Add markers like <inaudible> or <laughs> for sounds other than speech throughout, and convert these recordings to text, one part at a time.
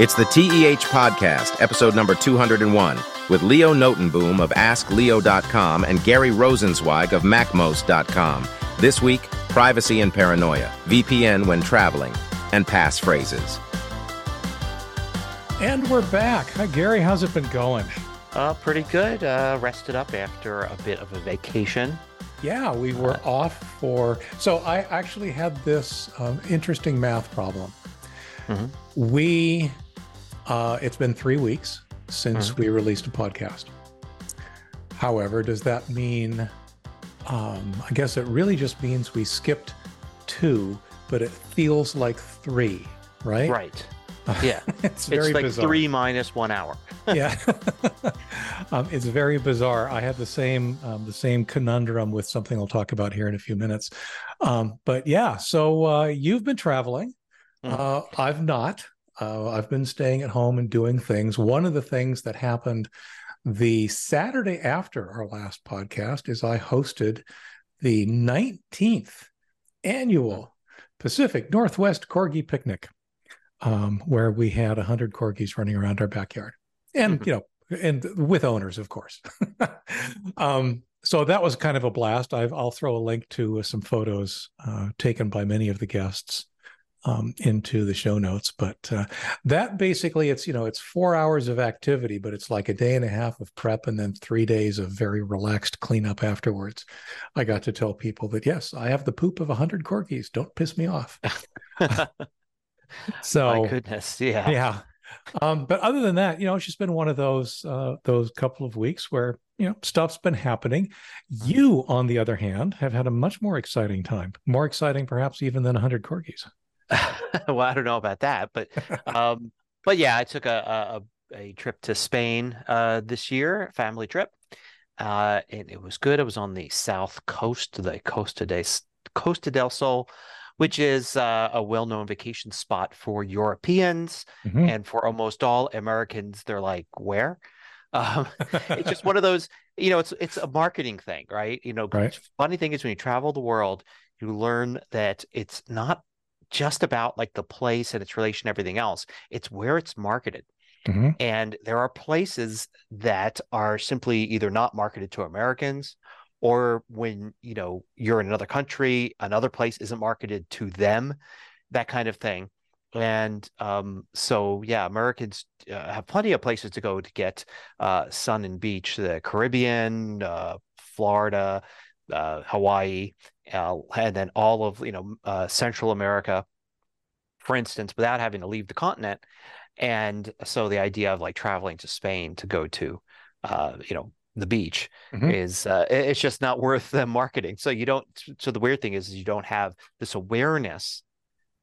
It's the TEH Podcast, episode number 201, with Leo Notenboom of AskLeo.com and Gary Rosenzweig of MacMost.com. This week, privacy and paranoia, VPN when traveling, and passphrases. And we're back. Hi, Gary. How's it been going? Uh, pretty good. Uh, rested up after a bit of a vacation. Yeah, we were uh, off for. So I actually had this um, interesting math problem. Mm-hmm. We, uh, it's been three weeks since mm-hmm. we released a podcast. However, does that mean? Um, I guess it really just means we skipped two, but it feels like three, right? Right. <laughs> Yeah, it's very it's like bizarre. three minus one hour. <laughs> yeah, <laughs> um, it's very bizarre. I had the same um, the same conundrum with something I'll talk about here in a few minutes. Um, but yeah, so uh, you've been traveling. Mm. Uh, I've not. Uh, I've been staying at home and doing things. One of the things that happened the Saturday after our last podcast is I hosted the 19th annual Pacific Northwest Corgi Picnic um, where we had 100 corgis running around our backyard and mm-hmm. you know and with owners of course <laughs> um, so that was kind of a blast i will throw a link to uh, some photos uh, taken by many of the guests um, into the show notes but uh, that basically it's you know it's four hours of activity but it's like a day and a half of prep and then three days of very relaxed cleanup afterwards i got to tell people that yes i have the poop of a 100 corgis don't piss me off <laughs> <laughs> so my goodness, yeah, yeah. Um, but other than that, you know, it's just been one of those uh, those couple of weeks where you know stuff's been happening. You, on the other hand, have had a much more exciting time, more exciting perhaps even than 100 corgis. <laughs> well, I don't know about that, but <laughs> um, but yeah, I took a a, a trip to Spain uh, this year, family trip. Uh, and it was good. It was on the south coast, the Costa de Costa del Sol which is uh, a well-known vacation spot for Europeans mm-hmm. and for almost all Americans. They're like, where? <laughs> Um, it's just one of those, you know, it's it's a marketing thing, right? You know, right. funny thing is when you travel the world, you learn that it's not just about like the place and its relation to everything else. It's where it's marketed. Mm-hmm. And there are places that are simply either not marketed to Americans or when you know you're in another country another place isn't marketed to them that kind of thing and um, so yeah americans uh, have plenty of places to go to get uh, sun and beach the caribbean uh, florida uh, hawaii uh, and then all of you know uh, central america for instance without having to leave the continent. And so the idea of like traveling to spain to go to you know the beach mm-hmm. is uh, it's just not <laughs> worth the marketing. So you don't so the weird thing is, is you don't have this awareness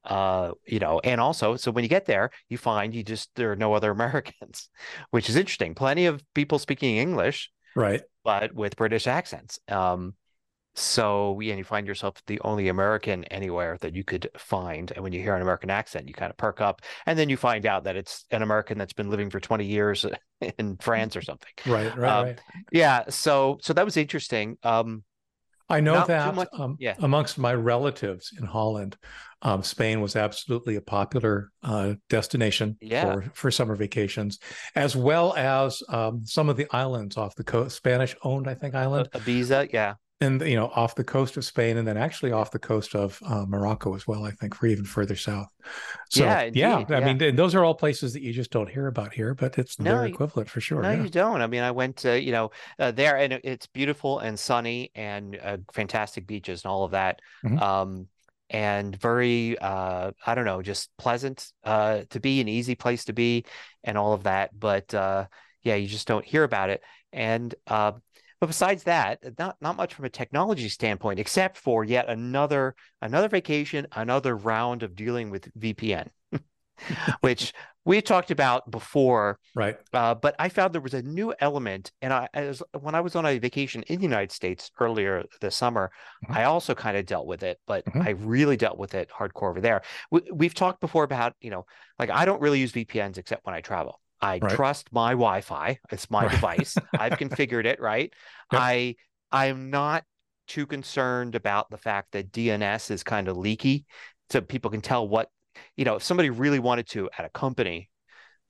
uh you know and also so when you get there you find you just there are no other <laughs> americans which is interesting. Plenty of people speaking english right. but with british accents. Um so yeah, you find yourself the only American anywhere that you could find. And when you hear an American accent, you kind of perk up. And then you find out that it's an American that's been living for 20 years <laughs> in France or something. Right, right, um, right. Yeah. So so that was interesting. Um I know that much, um, yeah. amongst my relatives in Holland, um, Spain was absolutely a popular uh, destination yeah. for, for summer vacations, as well as um, some of the islands off the coast, Spanish owned, I think, island. Ibiza, yeah and you know off the coast of Spain, and then actually off the coast of uh, Morocco as well. I think for even further south. So yeah, indeed, yeah, I yeah. mean, those are all places that you just don't hear about here, but it's no, their equivalent for sure. No, yeah. you don't. I mean, I went to you know uh, there, and it's beautiful and sunny and uh, fantastic beaches and all of that. Mm-hmm. Um, and very uh, i don't know just pleasant uh, to be an easy place to be and all of that but uh, yeah you just don't hear about it and uh, but besides that, not not much from a technology standpoint, except for yet another another vacation, another round of dealing with VPN, <laughs> which we talked about before. Right. Uh, but I found there was a new element, and I as when I was on a vacation in the United States earlier this summer, mm-hmm. I also kind of dealt with it, but mm-hmm. I really dealt with it hardcore over there. We, we've talked before about you know, like I don't really use VPNs except when I travel. I right. trust my Wi-Fi. It's my right. <laughs> device. I've configured it, right? Yep. I I'm not too concerned about the fact that DNS is kind of leaky. So people can tell what, you know, if somebody really wanted to at a company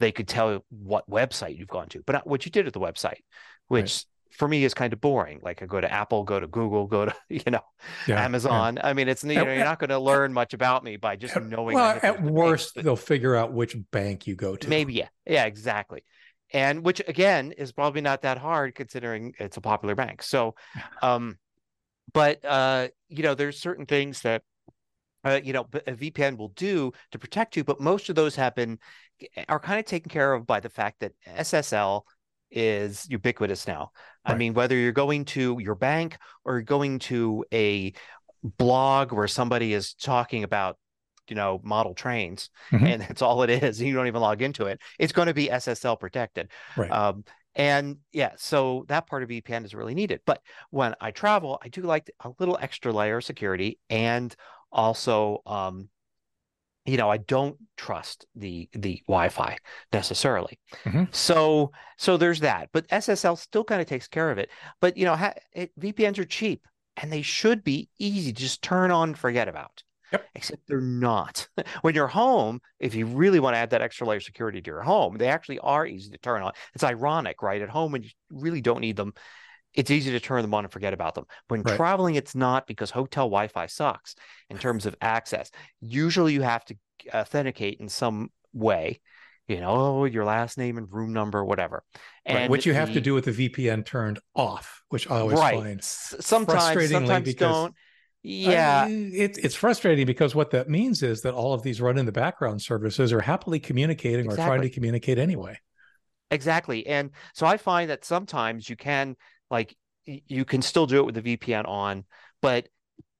they could tell what website you've gone to, but not what you did at the website, which right. For me is kind of boring. Like I go to Apple, go to Google, go to <laughs> you know yeah, Amazon. Yeah. I mean, it's you know, you're not going to learn much about me by just knowing. Well, at worst, they'll figure out which bank you go to. Maybe yeah, yeah, exactly. And which again is probably not that hard considering it's a popular bank. So, <sighs> um, but uh, you know, there's certain things that uh, you know a VPN will do to protect you, but most of those happen are kind of taken care of by the fact that SSL is ubiquitous now. Right. I mean, whether you're going to your bank or going to a blog where somebody is talking about you know model trains mm-hmm. and <laughs> that's all it is you don't even log into it it's going to be ssl protected right. um, and yeah so that part of vpn is really needed but when i travel i do like a little extra layer of security and also um, you know i don't trust the the wi-fi necessarily mm-hmm. so so there's that but ssl still kind of takes care of it but you know ha- it, vpns are cheap and they should be easy to just turn on forget about Yep. Except they're not. <laughs> when you're home, if you really want to add that extra layer of security to your home, they actually are easy to turn on. It's ironic, right? At home, when you really don't need them, it's easy to turn them on and forget about them. When right. traveling, it's not because hotel Wi Fi sucks in terms of access. Usually you have to authenticate in some way, you know, oh, your last name and room number, whatever. And right. which you the, have to do with the VPN turned off, which I always right. find sometimes, sometimes because don't. Yeah, I, it, it's frustrating because what that means is that all of these run in the background services are happily communicating exactly. or trying to communicate anyway. Exactly, and so I find that sometimes you can like you can still do it with the VPN on, but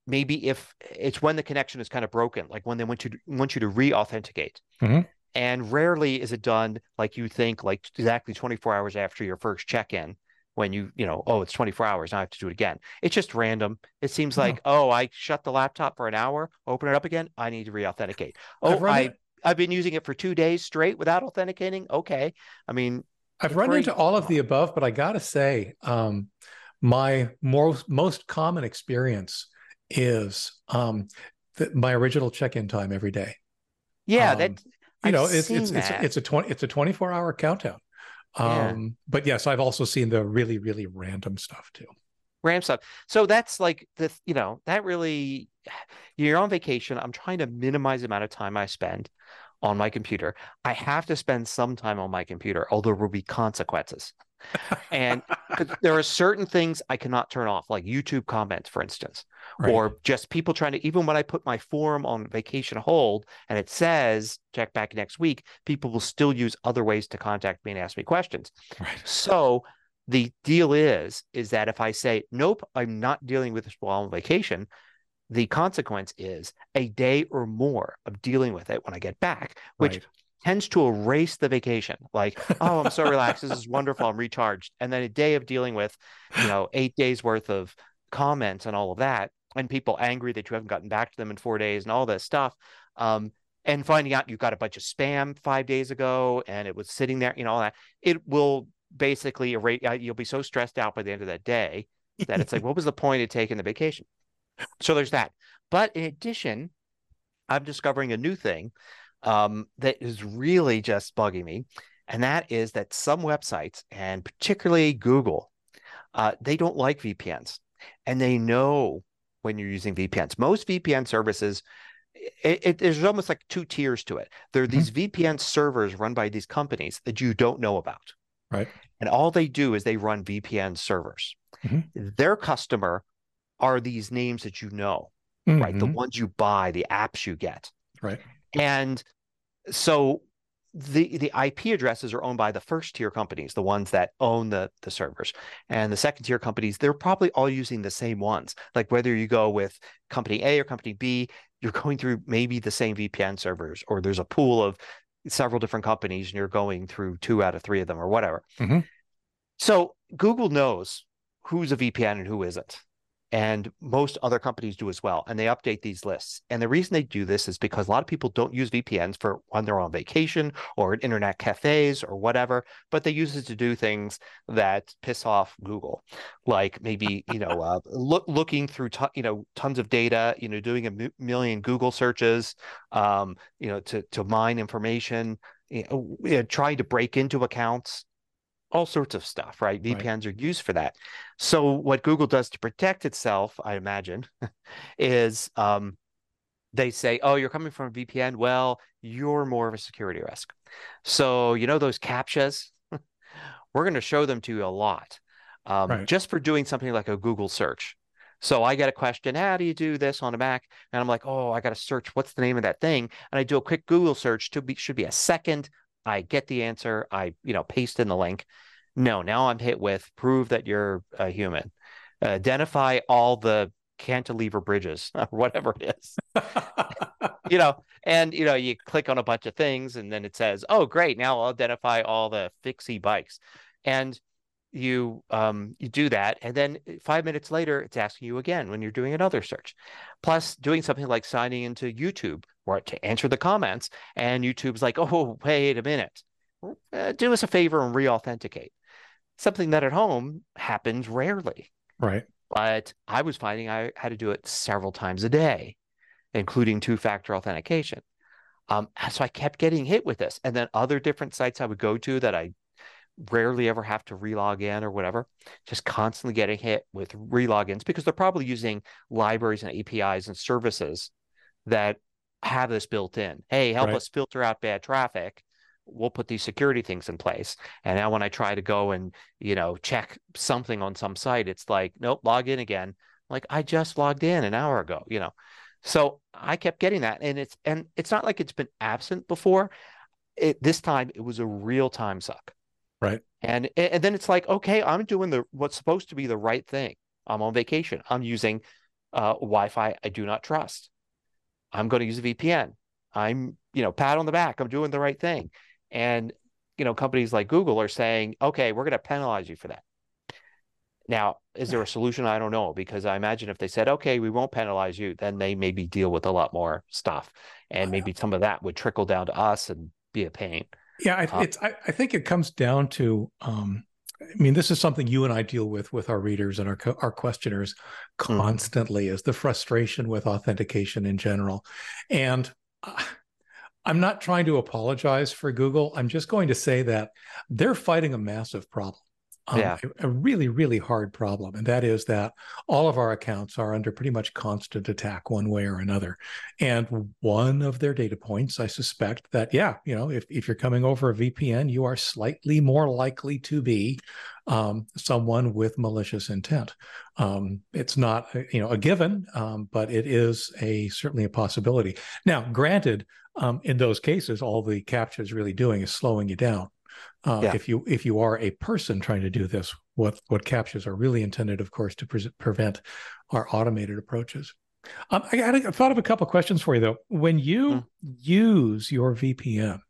maybe if it's when the connection is kind of broken, like when they want you to, want you to re-authenticate. Mm-hmm. And rarely is it done like you think, like exactly 24 hours after your first check-in, when you, you know, oh, it's 24 hours, now I have to do it again. It's just random. It seems like, yeah. oh, I shut the laptop for an hour, open it up again, I need to re-authenticate. Oh, I. I've been using it for two days straight without authenticating. Okay. I mean, I've run into all of the above, but I gotta say, um, my most most common experience is um, the, my original check-in time every day. Yeah, um, that you I've know it's it's, it's it's a twenty it's a twenty four hour countdown. Um, yeah. but yes, I've also seen the really really random stuff too. Random stuff. So that's like the you know that really <sighs> you're on vacation. I'm trying to minimize the amount of time I spend on my computer. I have to spend some time on my computer, although there will be consequences. and <laughs> there are certain things I cannot turn off, like YouTube comments, for instance, right. or just people trying to, even when I put my forum on vacation hold and it says check back next week, people will still use other ways to contact me and ask me questions. Right. So the deal is, is that if I say, nope, I'm not dealing with this while on vacation, the consequence is a day or more of dealing with it when I get back, which right. tends to erase the vacation. Like, oh, I'm so <laughs> relaxed. This is wonderful. I'm recharged. And then a day of dealing with, you know, eight days worth of comments and all of that, and people angry that you haven't gotten back to them in four days and all this stuff. Um, and finding out you've got a bunch of spam five days ago and it was sitting there, you know, all that, it will basically erase, uh, you'll be so stressed out by the end of that day that it's like, <laughs> what was the point of taking the vacation? So there's that. But in addition, I'm discovering a new thing um, that is really just bugging me. And that is that some websites, and particularly Google, uh, they don't like VPNs. And they know when you're using VPNs. Most VPN services, it, it, there's almost like two tiers to it. There are mm-hmm. these VPN servers run by these companies that you don't know about. Right. And all they do is they run VPN servers. Mm-hmm. Their customer are these names that you know, mm-hmm. right? The ones you buy, the apps you get. Right. And so the the IP addresses are owned by the first tier companies, the ones that own the the servers, and the second tier companies. They're probably all using the same ones. Like whether you go with company A or company B, you're going through maybe the same VPN servers, or there's a pool of several different companies, and you're going through two out of three of them, or whatever. Mm-hmm. So Google knows who's a VPN and who isn't and most other companies do as well and they update these lists. And the reason they do this is because a lot of people don't use vpns for when they're on vacation or at internet cafes or whatever but they use it to do things that piss off google like maybe you know <laughs> uh, look, looking through t- you know tons of data you know doing a m- million google searches um, you know to to mine information you know, trying to break into accounts, all sorts of stuff, right? VPNs right. are used for that. So what Google does to protect itself, I imagine, <laughs> is um, they say, "Oh, you're coming from a VPN. Well, you're more of a security risk." So you know those captchas, <laughs> we're going to show them to you a lot, um, right. just for doing something like a Google search. So I get a question, how do you do this on a Mac? And I'm like, oh, I got to search. What's the name of that thing? And I do a quick Google search. To be should be a second. I get the answer. I you know paste in the link. No, now I'm hit with prove that you're a human. Identify all the cantilever bridges <laughs> or whatever it is. <laughs> you know, and you know, you click on a bunch of things and then it says, "Oh, great, now I'll identify all the fixie bikes." And you um, you do that and then eh, five minutes later it's asking you again when you're doing another search. Plus doing something like signing into youtube or to answer the comments and youtube's like oh wait a minute. Uh, do us a favor and re-authenticate. Something that at home happens rarely. Right. But i was finding i had to do it several times a day including two-factor authentication. Um, so i kept getting hit with this and then other different sites i would go to that i rarely ever have to relog in or whatever, just constantly getting hit with relogins because they're probably using libraries and APIs and services that have this built in. Hey, help right. us filter out bad traffic. We'll put these security things in place. And now when I try to go and, you know, check something on some site, it's like, nope, log in again. Like I just logged in an hour ago, you know. So I kept getting that. And it's and it's not like it's been absent before. It, this time it was a real time suck Right. And and then it's like, okay, I'm doing the what's supposed to be the right thing. I'm on vacation. I'm using uh, Wi-Fi I do not trust. I'm going to use a VPN. I'm, you know, pat on the back. I'm doing the right thing. And, you know, companies like Google are saying, okay, we're going to penalize you for that. Now, is there a solution? I don't know because I imagine if they said, okay, we won't penalize you, then they maybe deal with a lot more stuff. And maybe some of that would trickle down to us and be a pain. Yeah, I, it's. I, I, think it comes down to. Um, I mean, this is something you and I deal with with our readers and our our questioners mm-hmm. constantly. Mm-hmm. Is the frustration with authentication in general, and. Uh, I'm not trying to apologize for Google. I'm just going to say that they're fighting a massive problem um, yeah. a, really, really hard problem. And that is that all of our accounts are under pretty much constant attack one way or another. And one of their data points, I suspect that, yeah, you know, if, if you're coming over a VPN, you are slightly more likely to be um, someone with malicious intent. Um, it's not, you know, a given, um, but it is a certainly a possibility. Now, granted, um, in those cases, all the CAPTCHA is really doing is slowing you down. Uh, yeah. If you if you are a person trying to do this, what what CAPTCHAs are really intended, of course, to pre- prevent our automated approaches. Um, I, I, thought of a couple of questions for you though. When you mm. use your VPN,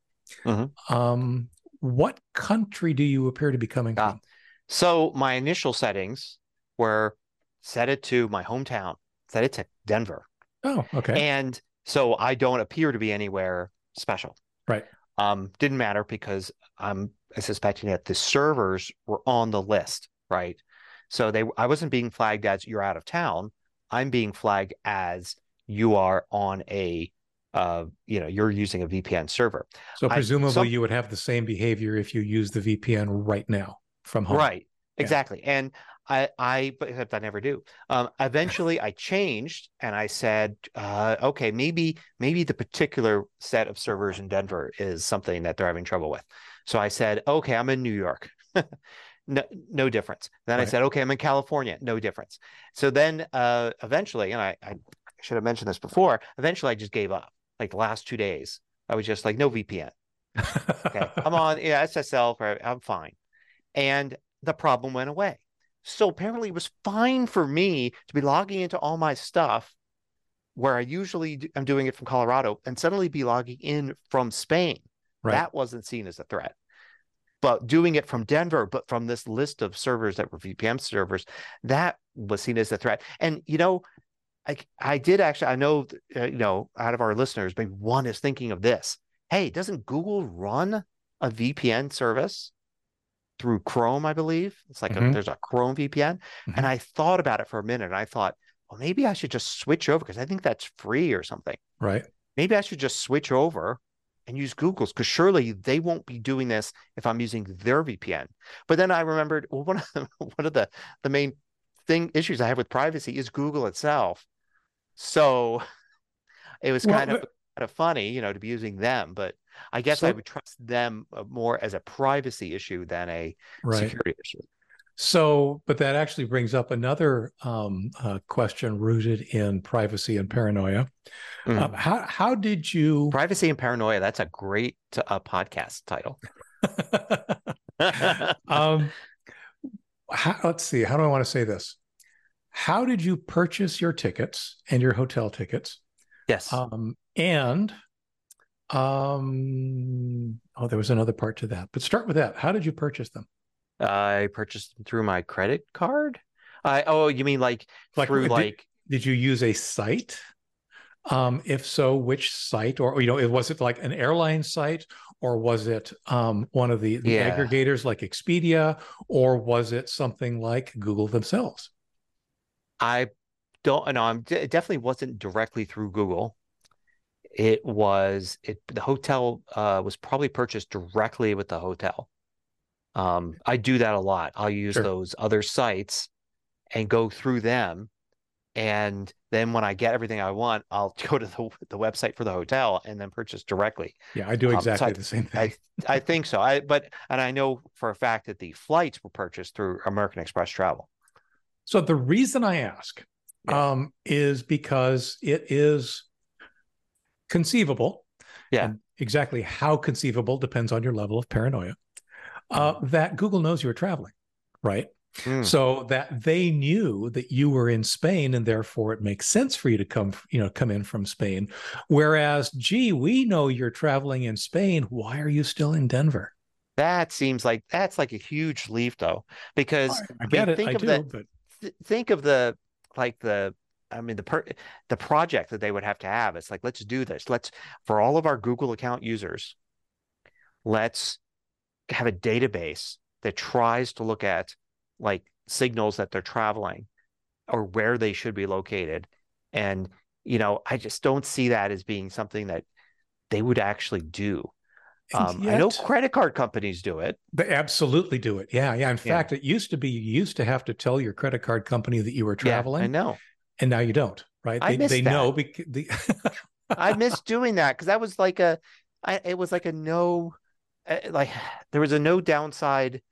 mm-hmm. um, what country do you appear to be coming ah. from? So my initial settings were set it to my hometown, set it to Denver. Oh, okay. And so I don't appear to be anywhere special. Right. Um, didn't matter because I'm suspecting that the servers were on the list, right? So they, I wasn't being flagged as you're out of town. I'm being flagged as you are on a, uh, you know, you're using a VPN server. So presumably, I, you would have the same behavior if you use the VPN right now from home. Right. Yeah. Exactly. And I, I, but except I never do. Um, eventually, I changed and I said, uh, okay, maybe, maybe the particular set of servers in Denver is something that they're having trouble with. So I said, okay, I'm in New York. <laughs> no, no difference. Then right. I said, okay, I'm in California. No difference. So then, uh, eventually, and I, I should have mentioned this before. Eventually, I just gave up. Like the last two days, I was just like, no VPN. okay, <laughs> I'm on yeah SSL. I'm fine, and the problem went away. So apparently, it was fine for me to be logging into all my stuff where I usually am doing it from Colorado and suddenly be logging in from Spain. Right. That wasn't seen as a threat. But doing it from Denver, but from this list of servers that were VPN servers, that was seen as a threat. And you know, I I did actually I know uh, you know out of our listeners, maybe one is thinking of this. Hey, doesn't Google run a VPN service? through Chrome, I believe. It's like mm-hmm. a, there's a Chrome VPN. Mm-hmm. And I thought about it for a minute and I thought, well, maybe I should just switch over because I think that's free or something. Right. Maybe I should just switch over and use Google's because surely they won't be doing this if I'm using their VPN. But then I remembered, well, one of the, <laughs> one of the the main thing issues I have with privacy is Google itself. So <laughs> it was kind well, of kind of funny, you know, to be using them, but I guess so, I would trust them uh, more as a privacy issue than a right. security issue. So, but that actually brings up another um, uh, question rooted in privacy and paranoia. Mm. Um, how how did you privacy and paranoia? That's a great uh, podcast title. <laughs> <laughs> um, how, let's see. How do I want to say this? How did you purchase your tickets and your hotel tickets? Yes. Um, and um, oh, there was another part to that. But start with that. How did you purchase them? I purchased them through my credit card. I oh, you mean like, like through did, like? Did you use a site? Um, if so, which site, or you know, it was it like an airline site, or was it um, one of the, the yeah. aggregators like Expedia, or was it something like Google themselves? I don't know. I'm it definitely wasn't directly through Google. It was it the hotel uh, was probably purchased directly with the hotel. Um, I do that a lot. I'll use sure. those other sites and go through them. And then when I get everything I want, I'll <laughs> go to the, the website for the hotel and then purchase directly. Yeah, I do exactly um, so I, the same thing. I, <laughs> I think so. I but and I know for a fact that the flights were purchased through American Express Travel. So the reason I ask yeah. um, is because it is conceivable. Yeah. exactly how conceivable depends on your level of paranoia uh, that Google knows you were traveling, right? Mm. So that they knew that you were in Spain, and therefore it makes sense for you to come, you know, come in from Spain. Whereas, gee, we know you're traveling in Spain. Why are you still in Denver? That seems like that's like a huge leap, though, because I, I get I mean, it. I do, the, but th- think of the like the I mean the per the project that they would have to have. It's like let's do this. Let's for all of our Google account users, let's have a database that tries to look at like signals that they're traveling or where they should be located. And, you know, I just don't see that as being something that they would actually do. Um, yet, I know credit card companies do it. They absolutely do it. Yeah. Yeah. In yeah. fact, it used to be you used to have to tell your credit card company that you were traveling. Yeah, I know. And now you don't, right? I they they that. know because the <laughs> I miss doing that because that was like a I, it was like a no Eh, like <sighs> there was a no downside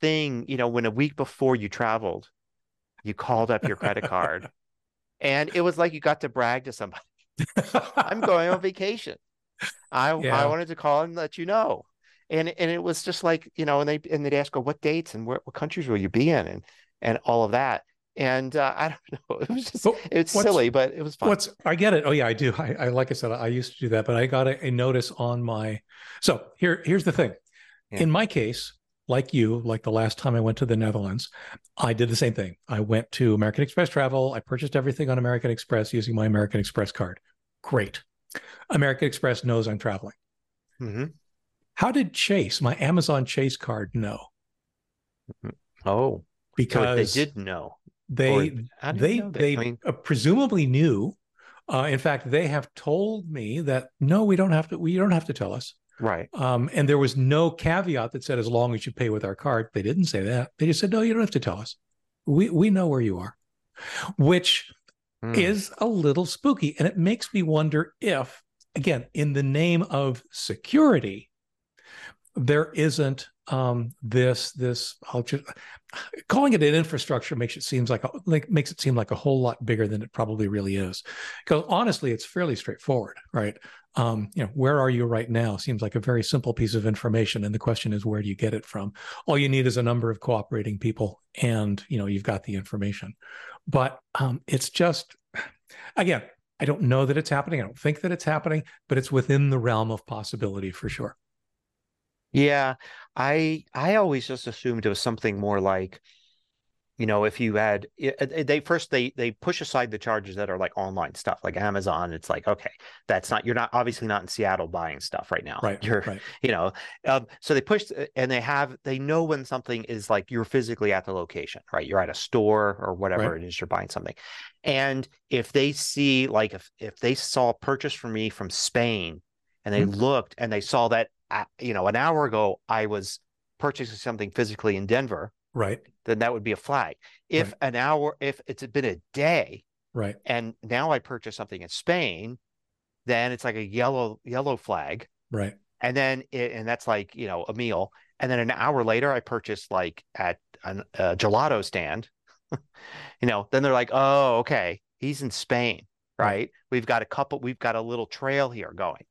thing, you know, when a week before you traveled, you called up your credit card <laughs> and it was like you got to brag to somebody. <laughs> I'm going on vacation. I yeah. I wanted to call and let you know. And and it was just like, you know, and they and they'd ask, oh, what dates and where, what countries will you be in and and all of that and uh, I don't <laughs> know. It was just it's silly, but it was fun. What's I get it. Oh yeah, I do. I, I like I said, I used to do that, but I got a, a notice on my. So here, here's the thing. Yeah. In my case, like you, like the last time I went to the Netherlands, I did the same thing. I went to American Express Travel. I purchased everything on American Express using my American Express card. Great. American Express knows I'm traveling. Mm-hmm. How did Chase, my Amazon Chase card, know? Mm-hmm. Oh, because so they did know. They they they I mean... Uh, presumably knew. Uh, in fact, they have told me that no, we don't have to. We don't have to tell us. Right. Um, and there was no caveat that said as long as you pay with our card. They didn't say that. They just said no, you don't have to tell us. We we know where you are, which mm. is a little spooky, and it makes me wonder if, again, in the name of security, there isn't um, this this I'll just calling it an infrastructure makes it seems like, a, like makes it seem like a whole lot bigger than it probably really is. Because honestly, it's fairly straightforward, right? Um, you know, where are you right now? Seems like a very simple piece of information, and the question is, where do you get it from? All you need is a number of cooperating people, and you know, you've got the information. But um, it's just, again, I don't know that it's happening. I don't think that it's happening, but it's within the realm of possibility for sure. Yeah, I I always just assumed it was something more like, you know, if you had they first they they push aside the charges that are like online stuff like Amazon. It's like okay, that's not you're not obviously not in Seattle buying stuff right now. Right. You're right. you know, um, so they push and they have they know when something is like you're physically at the location, right? You're at a store or whatever right. it is you're buying something, and if they see like if if they saw a purchase from me from Spain and they Mhm. looked and they saw that uh, you know an hour ago I was purchasing something physically in Denver, Right. then that would be a flag. If Right. an hour, if it's been a day, Right. and now I purchase something in Spain, then it's like a yellow yellow flag, Right. and then it, and that's like you know a meal, and then an hour later I purchase like at an, a gelato stand, <laughs> you know, then they're like, oh, okay, he's in Spain, Right. right? We've got a couple, we've got a little trail here going,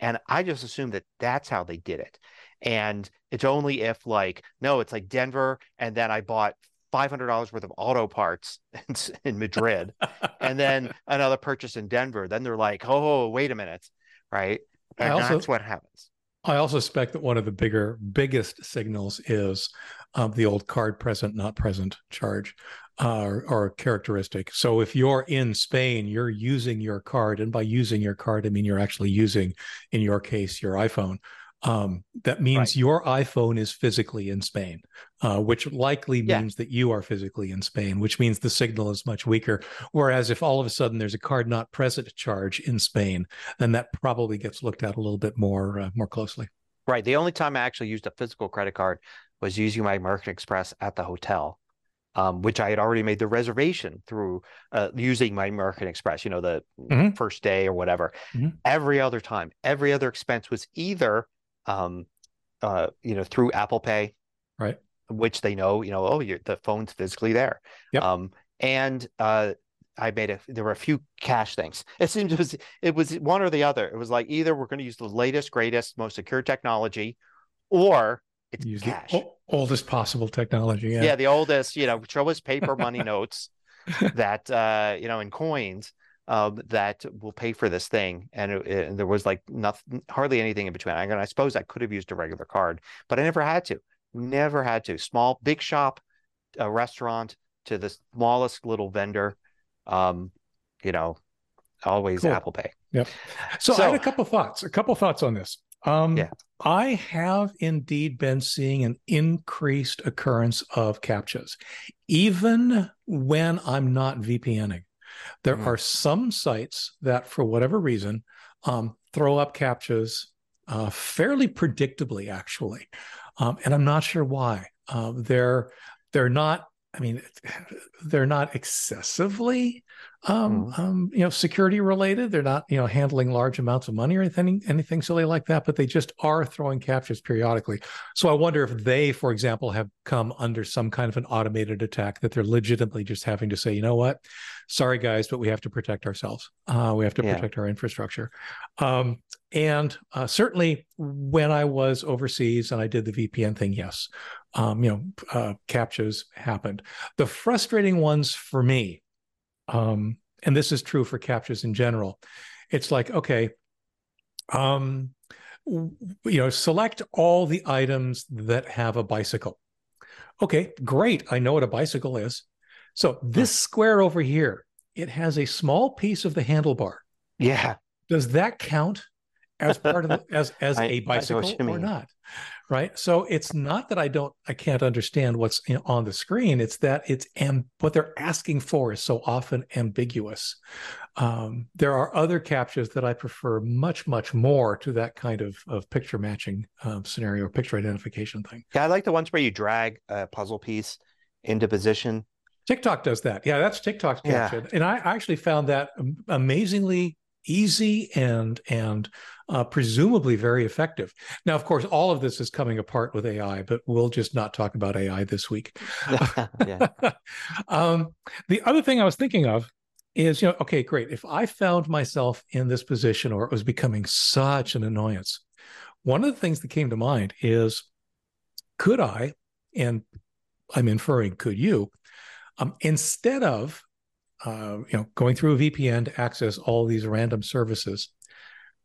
and I just assumed that that's how they did it, and it's only if like no, it's like Denver, and then I bought. Five hundred dollars worth of auto parts <laughs> in, in Madrid, <laughs> and then another purchase in Denver. Then they're like, "Oh, wait a minute, right?" And also- that's what happens. I also suspect that one of the bigger, biggest signals is um, the old card present, not present charge uh, or, or characteristic. So if you're in Spain, you're using your card. And by using your card, I mean you're actually using, in your case, your iPhone. Um, that means Right. your iPhone is physically in Spain, uh, which likely Yeah. means that you are physically in Spain, which means the signal is much weaker. Whereas if all of a sudden there's a card not present charge in Spain, then that probably gets looked at a little bit more uh, more closely. Right. The only time I actually used a physical credit card was using my American Express at the hotel, um, which I had already made the reservation through uh, using my American Express. You know, the Mhm. first day or whatever. Mhm. Every other time, every other expense was either, um, uh, you know, through Apple Pay, Right. which they know, you know, oh, the phone's physically there. Yep. Um, and uh, I made a. There were a few cash things. <laughs> It seemed it was it was one or the other. It was like either we're going to use the latest, greatest, most secure technology, or it's Use cash. the o- oldest possible technology. yeah. Yeah. the oldest. You know, show us paper money notes <laughs> that uh, you know in coins um, that will pay for this thing. And, it, and there was like nothing, hardly anything in between. I, and I suppose I could have used a regular card, but I never had to. Never had to. Small, big shop, a restaurant to the smallest little vendor. Um, you know, always Cool. Apple Pay. So, I had a couple thoughts. A couple thoughts on this. Um, Yeah. I have indeed been seeing an increased occurrence of captchas, even when I'm not VPNing. There Mhm. are some sites that, for whatever reason, um, throw up captchas uh, fairly predictably, actually, um, and I'm not sure why. Um, they're they're not. I mean, <sighs> they're not excessively um, um, you know, security related. They're not, you know, handling large amounts of money or anything, anything silly like that, but they just are throwing captchas periodically. So I wonder if they, for example, have come under some kind of an automated attack that they're legitimately just having to say, you know what, sorry guys, but we have to protect ourselves. Uh, we have to Yeah. protect our infrastructure. Um, and uh, certainly when I was overseas and I did the VPN thing, yes, um, you know, uh, captchas happened. The frustrating ones for me, um, and this is true for captchas in general, it's like, okay, um, you know, select all the items that have a bicycle. Okay, great. I know what a bicycle is. So this square over here, it has a small piece of the handlebar. Yeah. Does that count as part of the, <laughs> as as I- a bicycle or not? Right. So it's not that I don't I can't understand what's in, on the screen. It's that it's and what they're asking for is so often ambiguous. Um, there are other captchas that I prefer much much more to that kind of of picture matching um, scenario or picture identification thing. Yeah. I like the ones where you drag a puzzle piece into position. TikTok does that. Yeah, that's TikTok's Yeah. And I actually found that amazingly easy and and uh, presumably very effective. Now, of course, all of this is coming apart with AI, but we'll just not talk about AI this week. <laughs> <laughs> um, the other thing I was thinking of is, you know, okay, great. If I found myself in this position or it was becoming such an annoyance, one of the things that came to mind is could I, and I'm inferring could you, um, instead of uh, you know going through a VPN to access all these random services,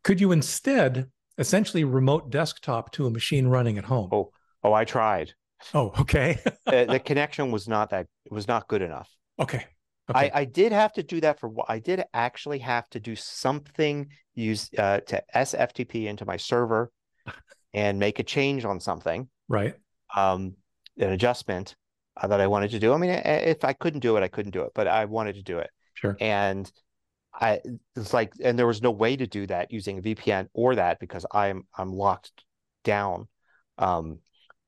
could you instead essentially remote desktop to a machine running at home? Oh. Oh, I tried. Oh, okay, <laughs> the, the connection was not that it was not good enough. okay, I, okay. I did have to do that for I did actually have to do something use uh, to SFTP into my server <laughs> and make a change on something, right, um, an adjustment that I wanted to do. I mean, if I couldn't do it, I couldn't do it, but I wanted to do it. sure, And I it's like, and there was no way to do that using a VPN or that because I'm I'm locked down, um,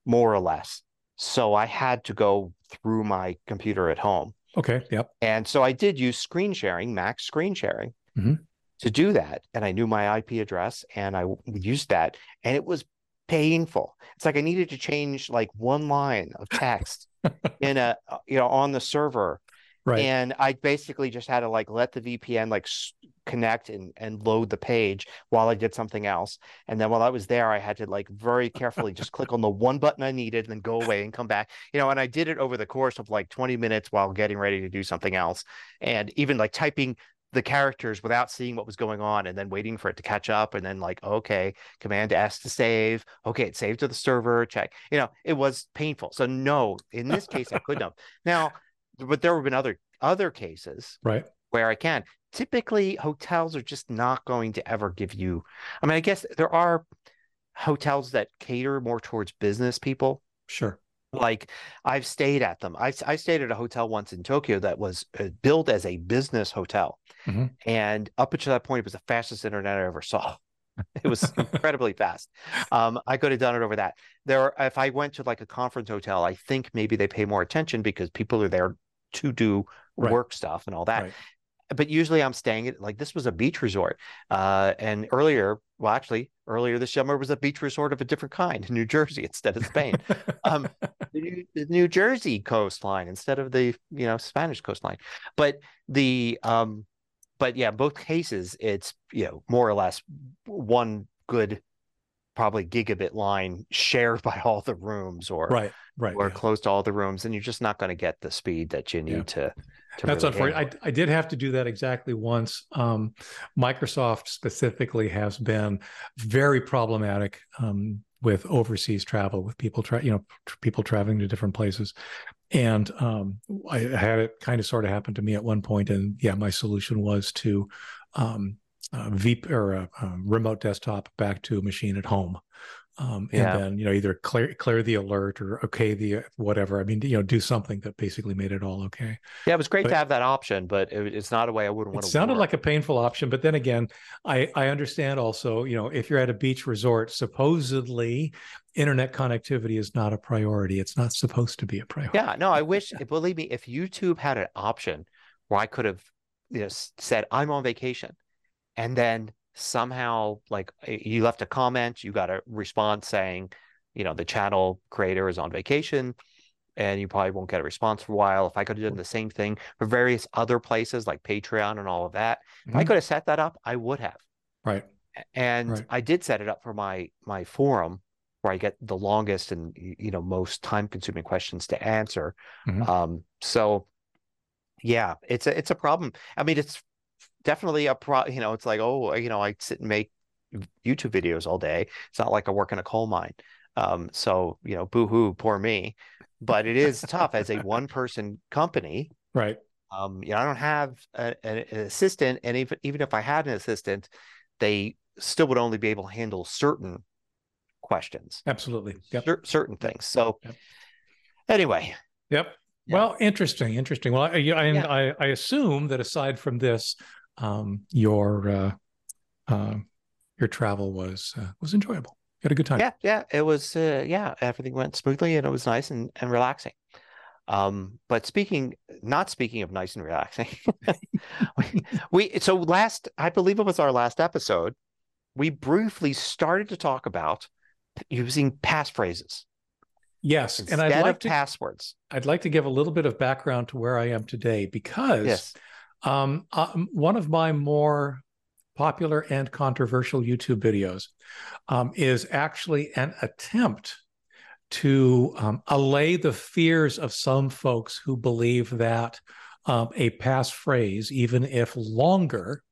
more or less. So I had to go through my computer at home. Okay. Yep. And so I did use screen sharing, Mac screen sharing, Mhm. to do that. And I knew my IP address, and I used that, and it was painful. It's like I needed to change like one line of text in a uh, you know on the server Right. and I basically just had to like let the VPN like connect and and load the page while I did something else. And then while I was there, I had to like very carefully just click on the one button I needed and then go away and come back. You know, and I did it over the course of like 20 minutes while getting ready to do something else. And even like typing the characters without seeing what was going on and then waiting for it to catch up and then like okay command s to save okay it saved to the server check you know it was painful so no in this case i couldn't have now but there have been other other cases right. where I can. Typically, hotels are just not going to ever give you. I mean, I guess there are hotels that cater more towards business people. Sure. Like I've stayed at them. I I stayed at a hotel once in Tokyo that was uh, built as a business hotel, Mhm. and up until that point, it was the fastest internet I ever saw. <laughs> It was incredibly fast. <laughs> Um, I could have done it over that. There, if I went to like a conference hotel, I think maybe they pay more attention because people are there to do Right. work stuff and all that. Right. But usually, I'm staying at like this was a beach resort, uh, and earlier, well, actually, earlier this summer was a beach resort of a different kind in New Jersey <laughs> instead of Spain. um, the New, the New Jersey coastline instead of the you know Spanish coastline. But the um, but yeah, both cases it's you know more or less one good probably gigabit line shared <laughs> by all the rooms or right. Right. or yeah. close to all the rooms, and you're just not going to get the speed that you need Yeah. to. to That's really unfortunate. I, I did have to do that exactly once. Um, Microsoft specifically has been very problematic um, with overseas travel, with people tra- you know tr- people traveling to different places, and um, I had it kind of sort of happen to me at one point, and yeah, my solution was to um, uh, VP or uh, um, remote desktop back to a machine at home. Um, and Yeah. then you know either clear clear the alert or okay the whatever. I mean you know do something that basically made it all okay. Yeah, it was great But- to have that option, but it, it's not a way I wouldn't It want to. sounded like a painful option, but then again, I I understand also, you know, if you're at a beach resort, supposedly internet connectivity is not a priority. It's not supposed to be a priority. Yeah, no, I <laughs> wish. Believe me, if YouTube had an option where I could have, you know, said I'm on vacation, and then somehow like you left a comment, you got a response saying, you know, the channel creator is on vacation, and you probably won't get a response for a while. If I could have done the same thing for various other places like Patreon and all of that, if I Mhm. could have set that up, I would have. Right. and Right. I did set it up for my my forum where I get the longest and you know most time consuming questions to answer. Mhm. Um, so yeah, it's a it's a problem. I mean, it's definitely a pro. You know, it's like oh, you know, I sit and make YouTube videos all day. It's not like I work in a coal mine. Um, so you know, boo hoo, poor me. But it is tough as a one person company Right. um, you know, I don't have a, an, an assistant, and even even if I had an assistant, they still would only be able to handle certain questions, Absolutely. Yep. cer- certain things. So, Yep. anyway, Yep. Yeah. Well, interesting. Interesting. Well, I, I- Yeah. I, I assume that aside from this, um, your uh, uh, your travel was uh, was enjoyable. You had a good time. yeah, yeah, it was, uh, yeah, everything went smoothly, and it was nice and and relaxing. Um, but speaking, not speaking of nice and relaxing, <laughs> we, we so last, I believe it was our last episode, we briefly started to talk about using passphrases Yes, and I'd like to passwords. I'd like to give a little bit of background to where I am today because Yes. Um, um, one of my more popular and controversial YouTube videos um, is actually an attempt to um, allay the fears of some folks who believe that um, a passphrase, even if longer,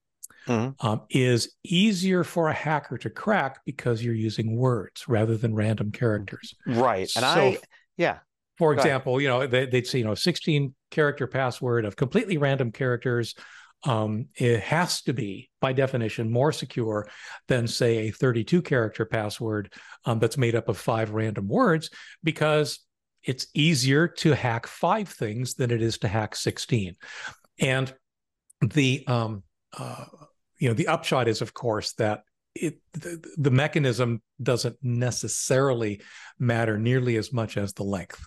Mhm. um, is easier for a hacker to crack because you're using words rather than random characters. Right. And So- I, yeah, For Go ahead. example, you know, they, they'd say, you know, 16 character password of completely random characters. Um, it has to be, by definition, more secure than, say, a 32 character password um, that's made up of five random words because it's easier to hack five things than it is to hack 16. And the um, uh, you know, the upshot is, of course, that it the, the, mechanism doesn't necessarily matter nearly as much as the length.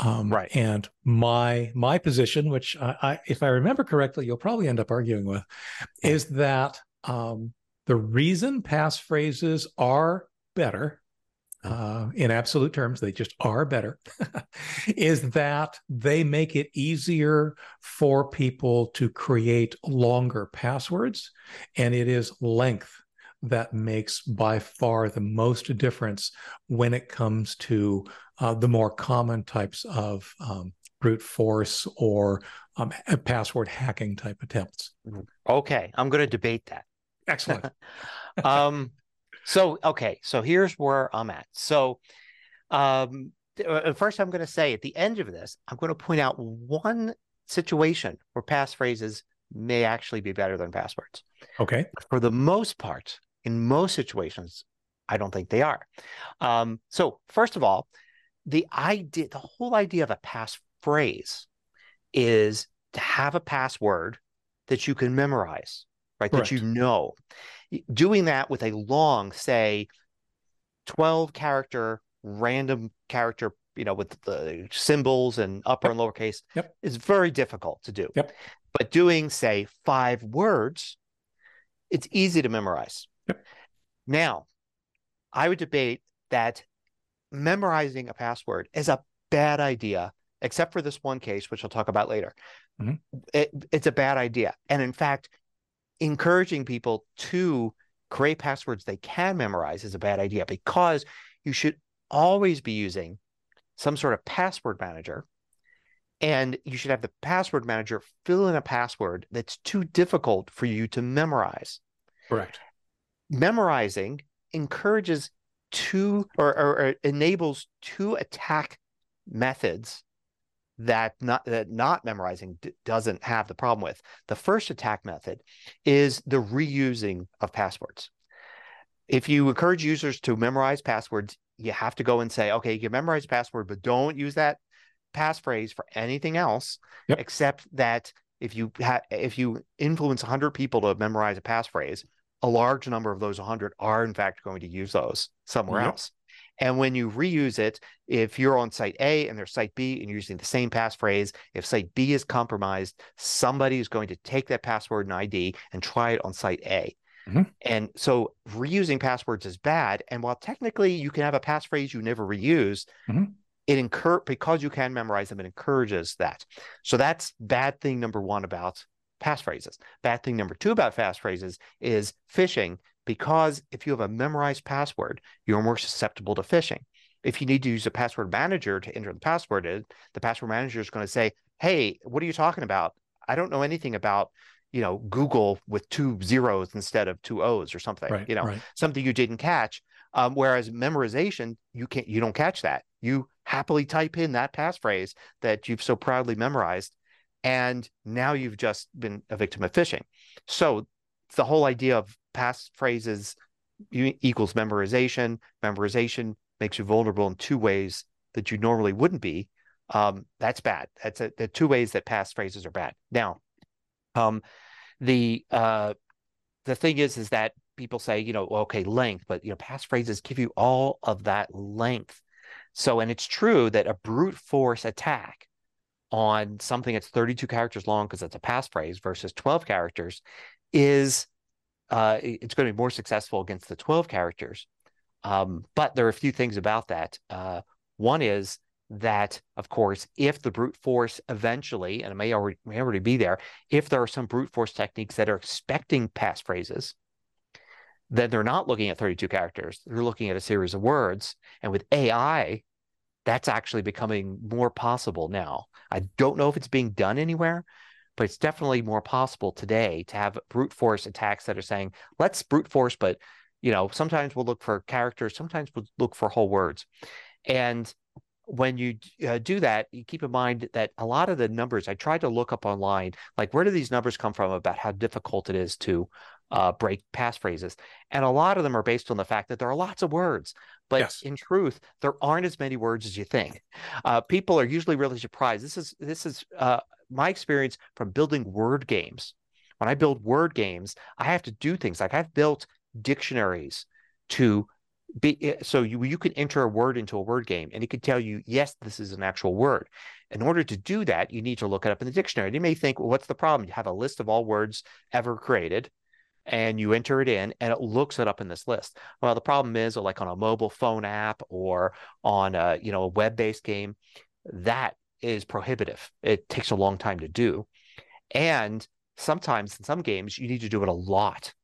Um, right. And my my position, which I, I, if I remember correctly, you'll probably end up arguing with, is that um, the reason passphrases are better uh, in absolute terms, they just are better, <laughs> is that they make it easier for people to create longer passwords. And it is length that makes by far the most difference when it comes to uh, the more common types of um, brute force or um, password hacking type attempts. Okay, I'm going to debate that. Excellent. <laughs> um, so okay, so here's where I'm at. So um uh, first I'm going to say at the end of this, I'm going to point out one situation where passphrases may actually be better than passwords. Okay. For the most part, in most situations, I don't think they are. Um, so first of all, the idea, the whole idea of a passphrase is to have a password that you can memorize, right? Correct. That you know doing that with a long, say, 12 character random character, you know, with the symbols and upper yep. and lowercase yep. is very difficult to do. Yep. But doing, say, five words, it's easy to memorize. Yep. Now, I would debate that memorizing a password is a bad idea, except for this one case, which I'll talk about later. Mm-hmm. It, it's a bad idea. And in fact, encouraging people to create passwords they can memorize is a bad idea because you should always be using some sort of password manager and you should have the password manager fill in a password that's too difficult for you to memorize correct memorizing encourages two or, or, or enables two attack methods that not that not memorizing d- doesn't have the problem with. The first attack method is the reusing of passwords. If you encourage users to memorize passwords, you have to go and say, okay, you can memorize password, but don't use that passphrase for anything else yep. except that if you ha- if you influence 100 people to memorize a passphrase, a large number of those 100 are in fact going to use those somewhere yep. else. And when you reuse it, if you're on site A and there's site B and you're using the same passphrase, if site B is compromised, somebody is going to take that password and ID and try it on site A. Mm-hmm. And so reusing passwords is bad. And while technically you can have a passphrase you never reuse, mm-hmm. it incur because you can memorize them, it encourages that. So that's bad thing number one about passphrases. Bad thing number two about passphrases is phishing because if you have a memorized password, you're more susceptible to phishing. If you need to use a password manager to enter the password in, the password manager is going to say, Hey, what are you talking about? I don't know anything about, you know, Google with two zeros instead of two O's or something, right, you know, right. something you didn't catch. Um, whereas memorization, you can't, you don't catch that. You happily type in that passphrase that you've so proudly memorized. And now you've just been a victim of phishing. So the whole idea of passphrases equals memorization. Memorization makes you vulnerable in two ways that you normally wouldn't be. Um, that's bad. That's a, the two ways that passphrases are bad. Now, um, the uh, the thing is, is that people say, you know, okay, length, but you know, passphrases give you all of that length. So, and it's true that a brute force attack on something that's 32 characters long because it's a passphrase versus 12 characters is uh, it's going to be more successful against the 12 characters. Um, but there are a few things about that. Uh, one is that, of course, if the brute force eventually, and it may already, may already be there, if there are some brute force techniques that are expecting passphrases, then they're not looking at 32 characters. They're looking at a series of words. And with AI, that's actually becoming more possible now. I don't know if it's being done anywhere, but it's definitely more possible today to have brute force attacks that are saying, let's brute force, but you know, sometimes we'll look for characters, sometimes we'll look for whole words. And when you uh, do that, you keep in mind that a lot of the numbers I tried to look up online, like where do these numbers come from about how difficult it is to uh, break passphrases? And a lot of them are based on the fact that there are lots of words, but yes. in truth, there aren't as many words as you think. Uh, people are usually really surprised. This is this is uh, my experience from building word games. when I build word games, I have to do things like I've built dictionaries to be eh, so you you can enter a word into a word game and it can tell you yes this is an actual word in order to do that you need to look it up in the dictionary and you may think well what's the problem you have a list of all words ever created and you enter it in and it looks it up in this list. Well the problem is uh, like on a mobile phone app or on a you know a web-based game that is prohibitive. It takes a long time to do. And sometimes in some games you need to do it a lot.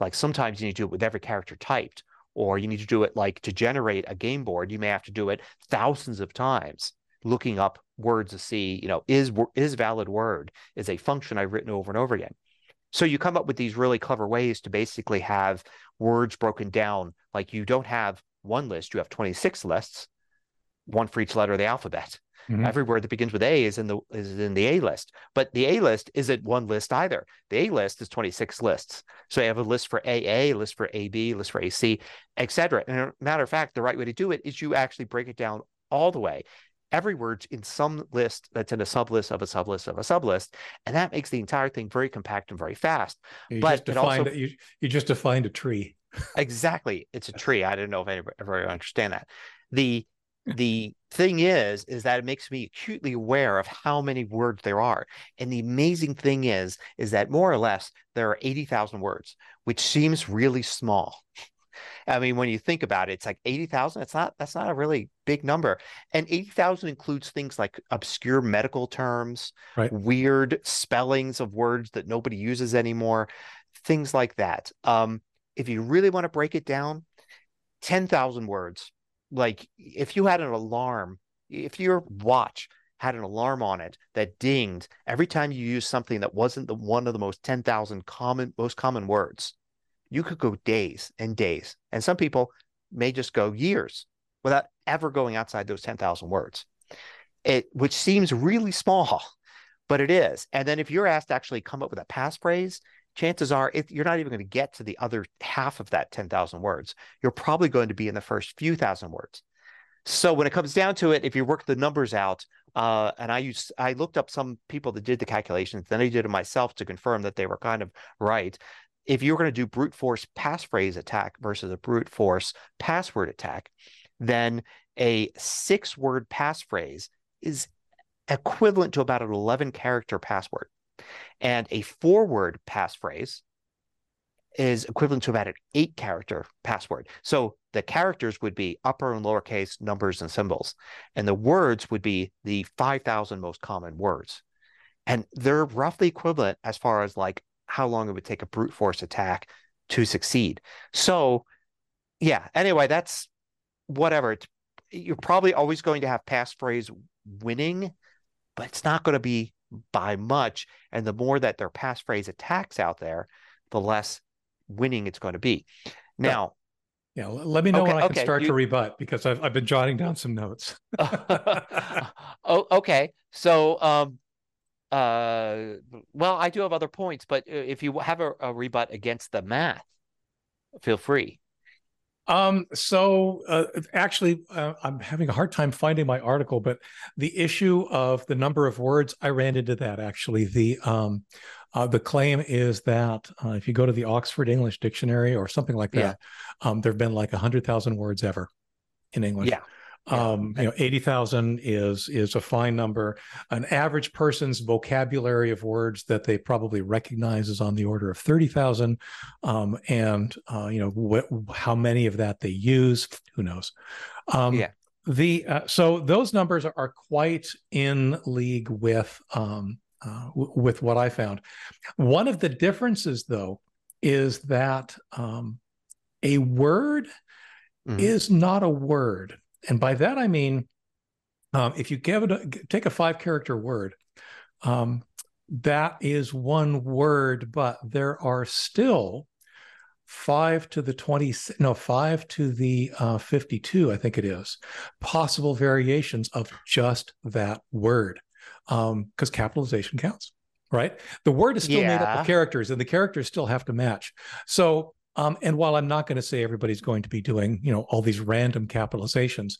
Like sometimes you need to do it with every character typed or you need to do it like to generate a game board you may have to do it thousands of times looking up words to see you know is is valid word is a function i've written over and over again so you come up with these really clever ways to basically have words broken down like you don't have one list you have 26 lists one for each letter of the alphabet Mm-hmm. Every word that begins with A is in the is in the A list, but the A list isn't one list either. The A list is 26 lists. So you have a list for AA, list for AB, list for AC, etc. And a matter of fact, the right way to do it is you actually break it down all the way. Every word's in some list that's in a sublist of a sublist of a sublist, and that makes the entire thing very compact and very fast. You but just defined, also, you, you just defined a tree. <laughs> exactly, it's a tree. I didn't know if anybody ever understand that. The the thing is is that it makes me acutely aware of how many words there are and the amazing thing is is that more or less there are 80,000 words which seems really small I mean, when you think about it, it's like 80,000. It's not, that's not a really big number. And 80,000 includes things like obscure medical terms, right. weird spellings of words that nobody uses anymore, things like that. Um, if you really want to break it down, 10,000 words like if you had an alarm, if your watch had an alarm on it that dinged every time you used something that wasn't the one of the most 10,000 common most common words, you could go days and days. And some people may just go years without ever going outside those 10,000 words. It which seems really small, but it is. And then if you're asked to actually come up with a passphrase, chances are if you're not even going to get to the other half of that 10,000 words. You're probably going to be in the first few thousand words. So when it comes down to it, if you work the numbers out, uh, and I used I looked up some people that did the calculations, then I did it myself to confirm that they were kind of right. If you're going to do brute force passphrase attack versus a brute force password attack, then a six word passphrase is equivalent to about an 11 character password. And a four word passphrase is equivalent to about an eight character password. So the characters would be upper and lowercase numbers and symbols, and the words would be the 5,000 most common words. And they're roughly equivalent as far as like how long it would take a brute force attack to succeed. So, yeah, anyway, that's whatever. you're probably always going to have passphrase winning, but it's not going to be by much. And the more that their passphrase attacks out there, the less winning it's going to be. Now, yeah, let me know okay, when I can start you... to rebut because I've I've been jotting down some notes. <laughs> oh, okay. So, um, uh, well, I do have other points, but uh, if you have a, a rebut against the math, feel free. Um, so uh, actually, uh, I'm having a hard time finding my article, but the issue of the number of words, I ran into that actually. The um, uh, the claim is that uh, if you go to the Oxford English Dictionary or something like that, yeah. um, there have been like a hundred thousand words ever in English. Yeah. Um, you know, 80,000 is is a fine number. An average person's vocabulary of words that they probably recognize is on the order of 30,000. Um, and, uh, you know, wh- how many of that they use, who knows? Um, yeah. The uh, so those numbers are, are, quite in league with um, uh, w- with what I found. One of the differences, though, is that um, a word mm-hmm. is not a word and by that I mean, um, if you give it a, take a five character word, um, that is one word, but there are still five to the 20, no, five to the uh, 52, I think it is, possible variations of just that word. Because um, capitalization counts, right? The word is still yeah. made up of characters, and the characters still have to match. So um, and while I'm not going to say everybody's going to be doing, you know, all these random capitalizations,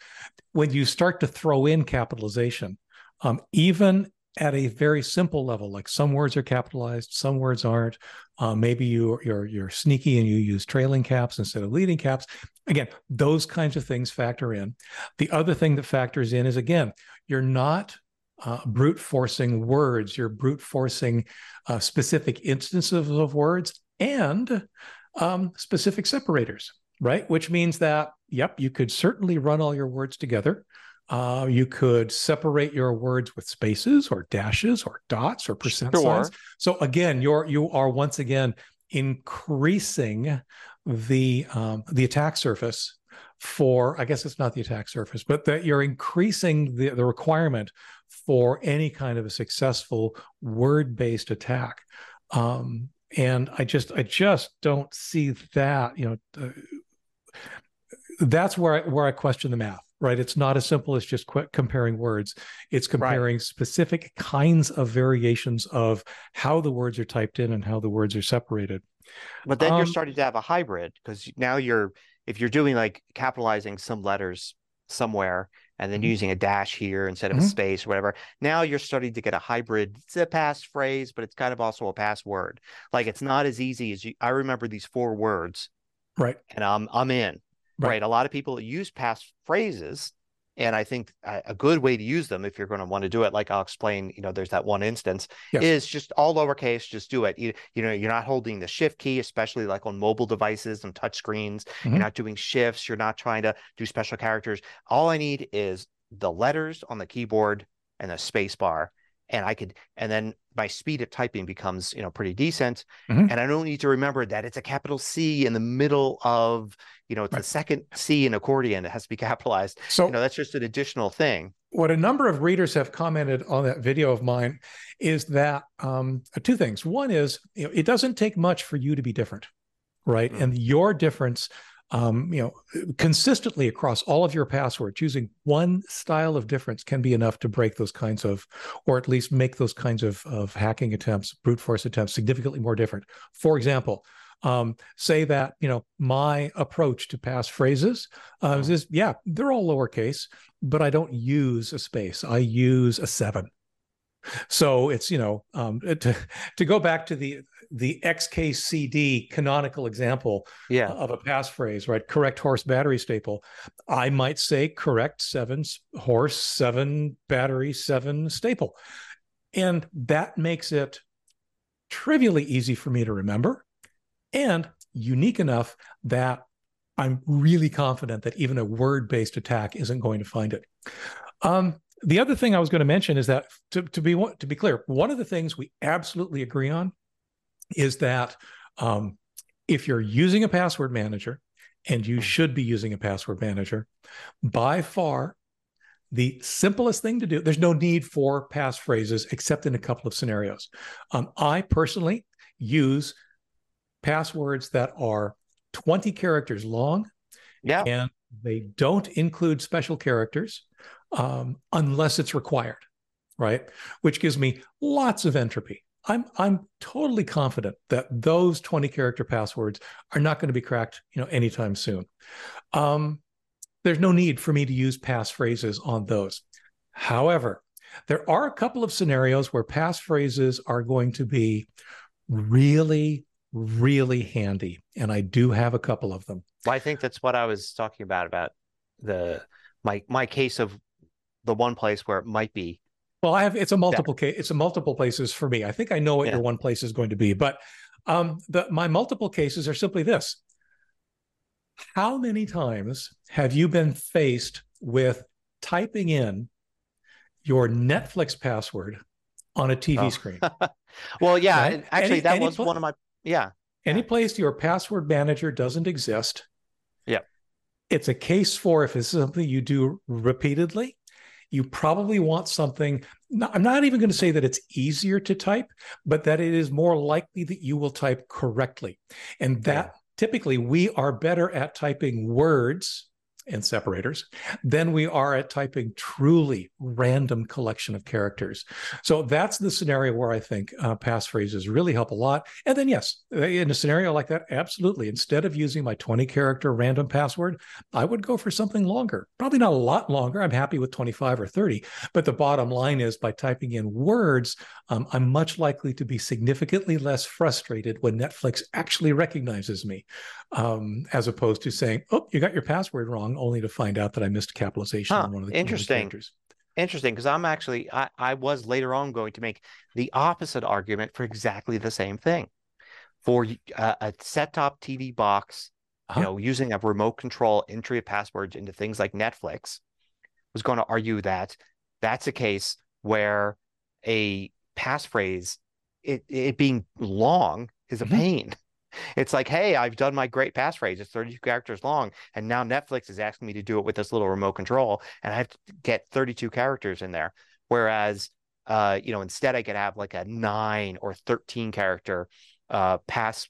when you start to throw in capitalization, um, even at a very simple level, like some words are capitalized, some words aren't. Uh, maybe you you're you're sneaky and you use trailing caps instead of leading caps. Again, those kinds of things factor in. The other thing that factors in is again, you're not uh, brute forcing words. You're brute forcing uh, specific instances of words and um, specific separators, right? Which means that yep, you could certainly run all your words together. Uh, you could separate your words with spaces or dashes or dots or percent sure. signs. So again, you're you are once again increasing the um, the attack surface for I guess it's not the attack surface, but that you're increasing the, the requirement for any kind of a successful word-based attack. Um, and I just I just don't see that. You know, uh, that's where I, where I question the math right? It's not as simple as just qu- comparing words. It's comparing right. specific kinds of variations of how the words are typed in and how the words are separated. But then um, you're starting to have a hybrid because now you're, if you're doing like capitalizing some letters somewhere and then mm-hmm. using a dash here instead of mm-hmm. a space or whatever, now you're starting to get a hybrid. It's a passphrase, but it's kind of also a password. Like it's not as easy as you. I remember these four words. Right. And I'm I'm in right. right? A lot of people use pass phrases, and I think a, good way to use them, if you're going to want to do it, like I'll explain, you know, there's that one instance, yes. is just all lowercase, just do it. You, you know, you're not holding the shift key, especially like on mobile devices and touch screens. Mm-hmm. You're not doing shifts. You're not trying to do special characters. All I need is the letters on the keyboard and the space bar and I could, and then my speed of typing becomes, you know, pretty decent. Mm-hmm. And I don't need to remember that it's a capital C in the middle of, you know, it's right. the second C in accordion. It has to be <laughs> capitalized. So, you know, that's just an additional thing. What a number of readers have commented on that video of mine is that um, two things. One is, you know, it doesn't take much for you to be different, right? Mm-hmm. And your difference um, you know, consistently across all of your passwords, using one style of difference can be enough to break those kinds of, or at least make those kinds of, of hacking attempts, brute force attempts, significantly more different. For example, um, say that you know my approach to pass phrases uh, is yeah they're all lowercase, but I don't use a space. I use a seven. So it's you know um, to to go back to the the XKCD canonical example yeah. of a passphrase, right? Correct horse battery staple. I might say correct seven horse seven battery seven staple, and that makes it trivially easy for me to remember, and unique enough that I'm really confident that even a word based attack isn't going to find it. Um, the other thing I was going to mention is that to, to be to be clear, one of the things we absolutely agree on is that um, if you're using a password manager, and you should be using a password manager, by far the simplest thing to do. There's no need for passphrases except in a couple of scenarios. Um, I personally use passwords that are 20 characters long. Yeah. And they don't include special characters um, unless it's required, right? Which gives me lots of entropy. I'm I'm totally confident that those 20 character passwords are not going to be cracked, you know, anytime soon. Um, there's no need for me to use passphrases on those. However, there are a couple of scenarios where passphrases are going to be really, really handy, and I do have a couple of them. Well, I think that's what I was talking about about the my my case of the one place where it might be. Well, I have it's a multiple case. It's a multiple places for me. I think I know what yeah. your one place is going to be, but um, the my multiple cases are simply this: How many times have you been faced with typing in your Netflix password on a TV oh. screen? <laughs> well, yeah, right? actually, any, that any was pl- one of my yeah. Any place your password manager doesn't exist. Yeah. It's a case for if it's something you do repeatedly you probably want something. I'm not even going to say that it's easier to type, but that it is more likely that you will type correctly. And that yeah. typically we are better at typing words and separators than we are at typing truly random collection of characters. So that's the scenario where I think uh, passphrases really help a lot. And then, yes, in a scenario like that, absolutely. Instead of using my 20 character random password, I would go for something longer. Probably not a lot longer. I'm happy with 25 or 30. But the bottom line is by typing in words, um, I'm much likely to be significantly less frustrated when Netflix actually recognizes me, um, as opposed to saying, "Oh, you got your password wrong," only to find out that I missed capitalization huh, on one of the interesting. characters. Interesting, because I'm actually I, I was later on going to make the opposite argument for exactly the same thing. For uh, a set-top TV box, uh-huh. you know, using a remote control entry of passwords into things like Netflix, was going to argue that that's a case where a passphrase, it, it being long, is a mm-hmm. pain. It's like, hey, I've done my great passphrase. It's 32 characters long. And now Netflix is asking me to do it with this little remote control. And I have to get 32 characters in there. Whereas, uh, you know, instead I could have like a nine or 13 character uh, pass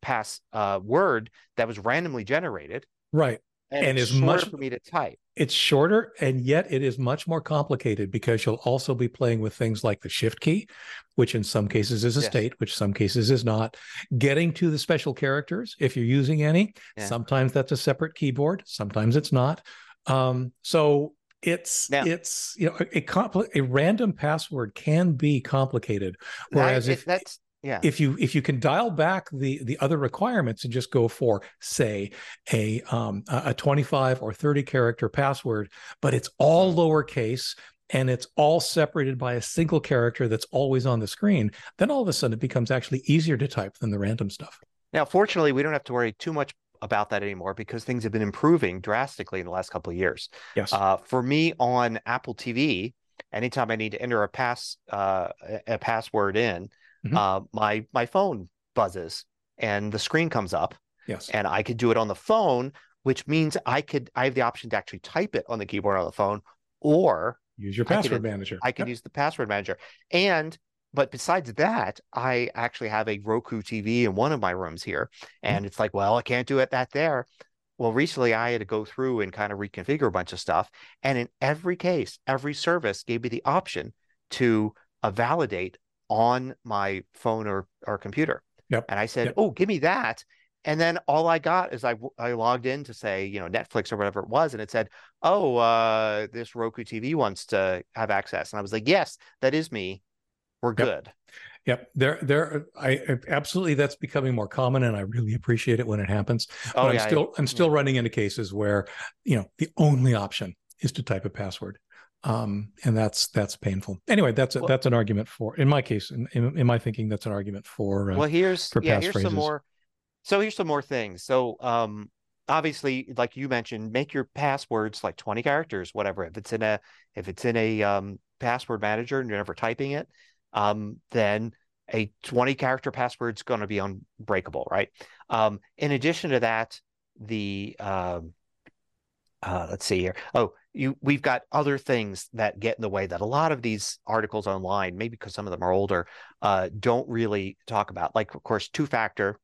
pass uh, word that was randomly generated. Right and, and is much for me to type. It's shorter, and yet it is much more complicated because you'll also be playing with things like the shift key, which in some cases is a yes. state, which some cases is not. Getting to the special characters, if you're using any, yeah. sometimes that's a separate keyboard, sometimes it's not. Um, so it's now, it's you know a, a, compl- a random password can be complicated, whereas if that's yeah. if you if you can dial back the the other requirements and just go for say a um a 25 or 30 character password but it's all lowercase and it's all separated by a single character that's always on the screen then all of a sudden it becomes actually easier to type than the random stuff. Now fortunately we don't have to worry too much about that anymore because things have been improving drastically in the last couple of years. Yes. Uh, for me on apple tv anytime i need to enter a pass uh, a password in mm-hmm. uh, my my phone buzzes and the screen comes up. Yes. And I could do it on the phone, which means I could I have the option to actually type it on the keyboard on the phone or use your password I could, manager. I could yep. use the password manager. And but besides that, I actually have a Roku TV in one of my rooms here. Mm-hmm. And mm-hmm. it's like, well, I can't do it that there. Well, recently I had to go through and kind of reconfigure a bunch of stuff. And in every case, every service gave me the option to uh, validate on my phone or, or computer. Yep. And I said, yep. "Oh, give me that." And then all I got is I I logged in to say, you know, Netflix or whatever it was, and it said, "Oh, uh, this Roku TV wants to have access." And I was like, "Yes, that is me. We're yep. good." Yep, there, there. I absolutely that's becoming more common, and I really appreciate it when it happens. But oh, I'm yeah, still, I'm still yeah. running into cases where, you know, the only option is to type a password um, and that's that's painful. Anyway, that's a, well, that's an argument for, in my case, in, in, in my thinking, that's an argument for. Uh, well, here's for yeah, here's phrases. some more. So here's some more things. So um, obviously, like you mentioned, make your passwords like 20 characters, whatever. If it's in a if it's in a um, password manager and you're never typing it, um, then a 20 character password is going to be unbreakable, right? Um, in addition to that, the um, uh, let's see here. Oh, you we've got other things that get in the way that a lot of these articles online, maybe because some of them are older, uh, don't really talk about. Like, of course, two factor.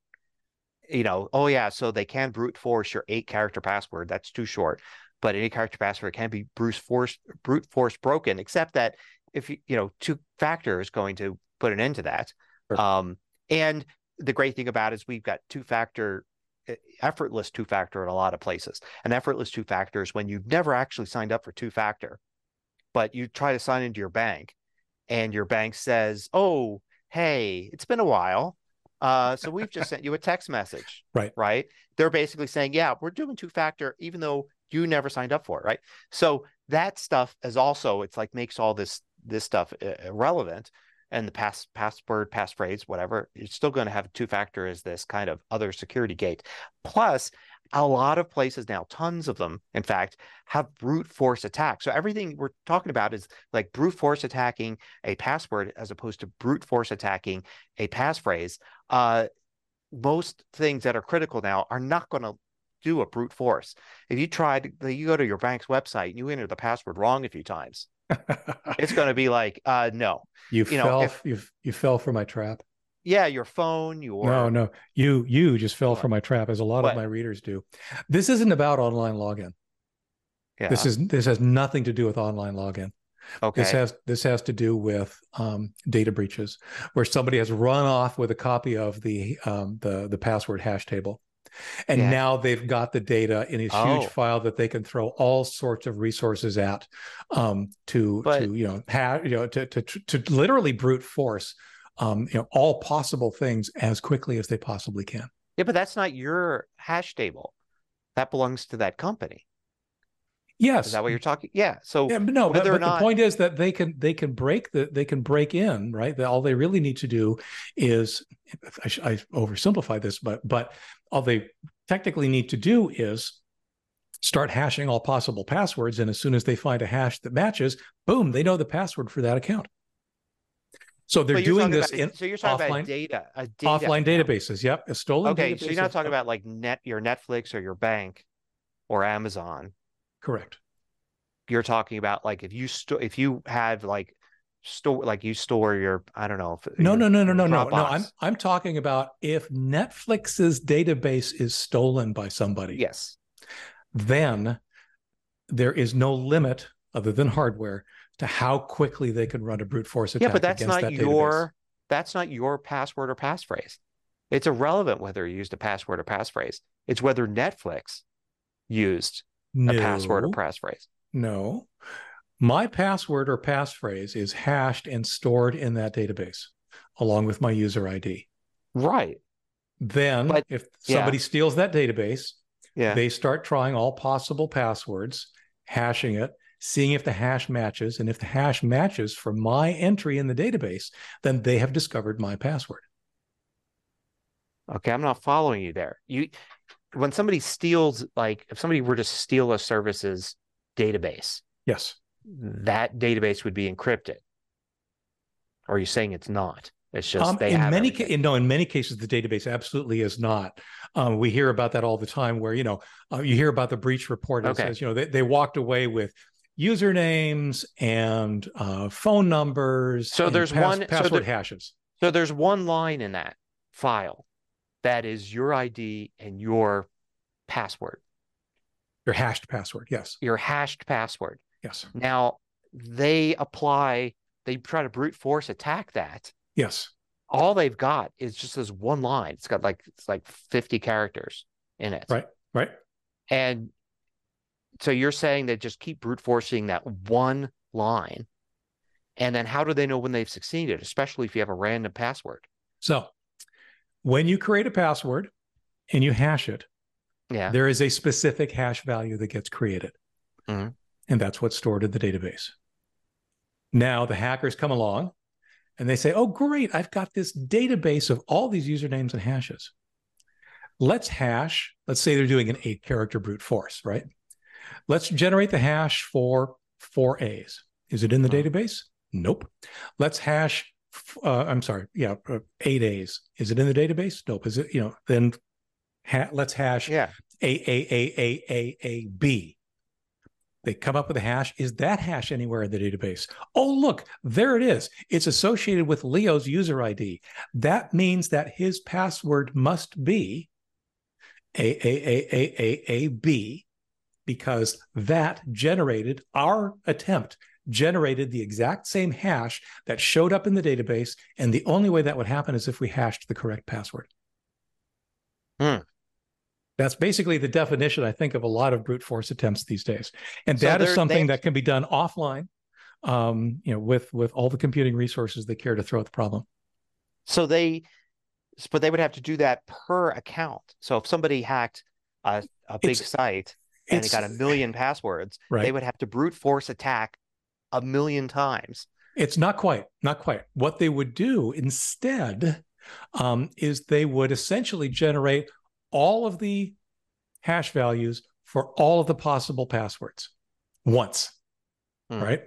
You know, oh yeah, so they can brute force your eight character password. That's too short, but any character password can be brute force brute force broken. Except that if you you know two factor is going to put an end to that. Sure. Um, and the great thing about it is we've got two factor effortless two factor in a lot of places. An effortless two factor is when you've never actually signed up for two factor, but you try to sign into your bank and your bank says, Oh, hey, it's been a while. Uh, so we've just sent you a text message. <laughs> Right. Right. They're basically saying, Yeah, we're doing two factor, even though you never signed up for it. Right. So that stuff is also, it's like makes all this this stuff uh, irrelevant and the pass password, passphrase, whatever, you're still going to have two factor as this kind of other security gate. Plus, a lot of places now, tons of them, in fact, have brute force attacks. So everything we're talking about is like brute force attacking a password as opposed to brute force attacking a passphrase. Uh, most things that are critical now are not going to do a brute force. If you tried, you go to your bank's website and you enter the password wrong a few times, it's going to be like, uh, no. <laughs> You, you fell. Know, if, you you fell for my trap. Yeah, your phone. Your no, no. You you just fell what? for my trap, as a lot what? of my readers do. This isn't about online login. Yeah. This is this has nothing to do with online login. okay. This has this has to do with um, data breaches, where somebody has run off with a copy of the um, the the password hash table, and Yeah. now they've got the data in a Oh. huge file that they can throw all sorts of resources at um, to But- to you know ha- you know to to to literally brute force um, you know all possible things as quickly as they possibly can. yeah, but that's not your hash table. That belongs to that company. Yes, Is that what you're talking? Yeah. So Yeah, no, but, but the point is that they can they can break the they can break in, right? That all they really need to do is I, sh- I oversimplify this, but but all they technically need to do is start hashing all possible passwords, and as soon as they find a hash that matches, boom, they know the password for that account. So they're doing this about, in so you're talking offline- about data, a data offline account. databases. Yep, a stolen. Okay, so you're not talking about like net your Netflix or your bank or Amazon. Correct. You're talking about like if you store if you have like store like you store your I don't know. if- No, your- no, no, no, your no, no, no. I'm I'm talking about if Netflix's database is stolen by somebody. yes. then there is no limit other than hardware to how quickly they can run a brute force attack Yeah, but that's not that your database. that's not your password or passphrase. It's irrelevant whether you used a password or passphrase. It's whether Netflix used no, a password or passphrase. No. My password or passphrase is hashed and stored in that database along with my user ID. Right. Then But- if yeah. somebody steals that database, Yeah. they start trying all possible passwords, hashing it, seeing if the hash matches. And if the hash matches for my entry in the database, then they have discovered my password. Okay, I'm not following you there. You when somebody steals like if somebody were to steal a service's database, Yes. that database would be encrypted. Or are you saying it's not? It's just Um, they in have many ca- no, in many cases, the database absolutely is not. Um, we hear about that all the time, where you know uh, you hear about the breach report. It Okay. says you know they, they walked away with usernames and uh, phone numbers. So and there's one- so password there- hashes. So there's one line in that file that is your ID and your password, Your hashed password. Yes. your hashed password. Yes. Now they apply, they try to brute force attack that. Yes. All they've got is just this one line. It's got like it's like 50 characters in it. Right. Right. And so you're saying they just keep brute forcing that one line. And then how do they know when they've succeeded, especially if you have a random password? So when you create a password and you hash it, Yeah. there is a specific hash value that gets created. Mhm. And that's what's stored in the database. Now the hackers come along and they say, oh, great, I've got this database of all these usernames and hashes. Let's hash, let's say they're doing an eight character brute force, right? Let's generate the hash for four A's. Is it in the Mhm. database? Nope. Let's hash, uh, I'm sorry, yeah, uh, eight A's. Is it in the database? Nope. Is it, you know, then ha- let's hash Yeah. a A A A A A B. They come up with a hash. Is that hash anywhere in the database? Oh, look, there it is. It's associated with Leo's user ID. That means that his password must be A A A A A A B because that generated our attempt generated the exact same hash that showed up in the database and the only way that would happen is if we hashed the correct password Hmm. that's basically the definition i think of a lot of brute force attempts these days and So that is something that can be done offline um, you know with with all the computing resources they care to throw at the problem So they, but they would have to do that per account. So if somebody hacked a, a big It's- site and they got a million passwords, right they would have to brute force attack a million times. It's not quite, not quite. What they would do instead um, is they would essentially generate all of the hash values for all of the possible passwords once, Hmm. right?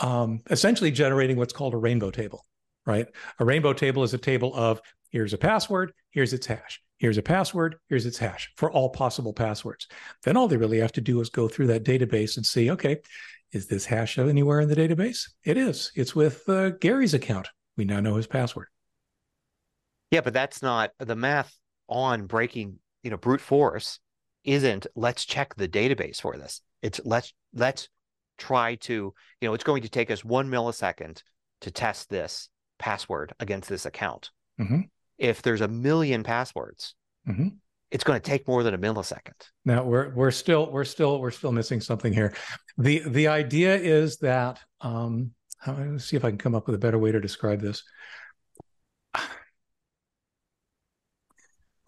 Um, essentially generating what's called a rainbow table, right? A rainbow table is a table of here's a password, here's its hash. Here's a password, here's its hash for all possible passwords. Then all they really have to do is go through that database and see, okay, is this hash anywhere in the database? It is. It's with uh, Gary's account. We now know his password. Yeah, but that's not the math on breaking, you know, brute force isn't let's check the database for this. It's let's let's try to, you know, it's going to take us one millisecond to test this password against this account. Mhm. If there's a million passwords, Mhm. It's going to take more than a millisecond. Now we're we're still we're still we're still missing something here. The the idea is that um let's see if I can come up with a better way to describe this. <sighs>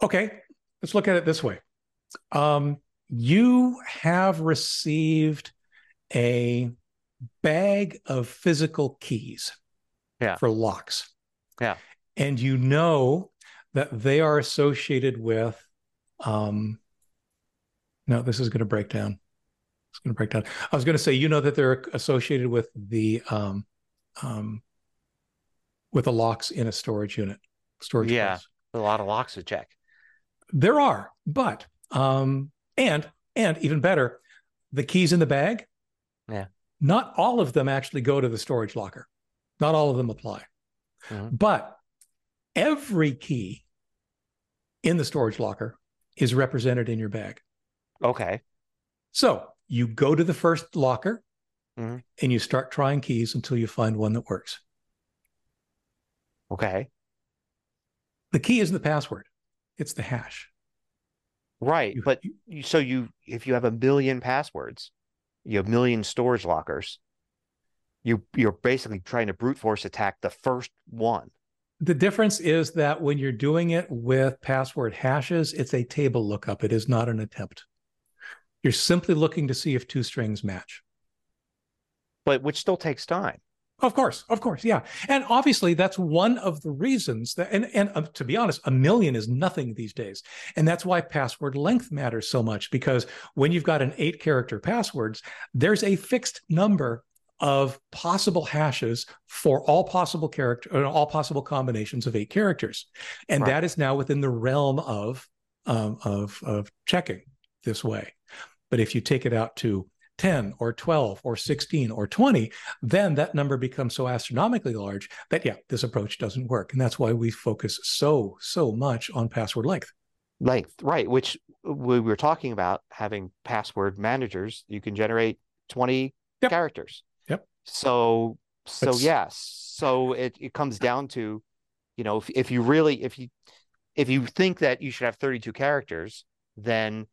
Okay, let's look at it this way. Um, you have received a bag of physical keys Yeah. for locks. Yeah. And you know that they are associated with um no, this is going to break down. It's going to break down. I was going to say, you know that they're associated with the um um with the locks in a storage unit. Storage Yeah. place. A lot of locks to check. There are, but um, and and even better, the keys in the bag. Yeah. Not all of them actually go to the storage locker. Not all of them apply. Mhm. But every key in the storage locker is represented in your bag. Okay. So you go to the first locker Mhm. and you start trying keys until you find one that works. Okay. The key isn't the password. It's the hash. Right. You- but you, so you, if you have a million passwords, you have a million storage lockers, you, you're basically trying to brute force attack the first one. The difference is that when you're doing it with password hashes, it's a table lookup. It is not an attempt. You're simply looking to see if two strings match. but which still takes time. Of course, of course, yeah. And obviously, that's one of the reasons that, and, and uh, to be honest, a million is nothing these days. And that's why password length matters so much because when you've got an eight character passwords, there's a fixed number of possible hashes for all possible character or all possible combinations of eight characters. And Right. that is now within the realm of, um, of, of checking this way. But if you take it out to 10 or 12 or 16 or 20, then that number becomes so astronomically large that, yeah, this approach doesn't work. And that's why we focus so, so much on password length. Length, right? Which we were talking about having password managers. You can generate 20 Yep. characters. So, so That's- yes. So it, it comes down to, you know, if, if you really, if you, if you think that you should have 32 characters, then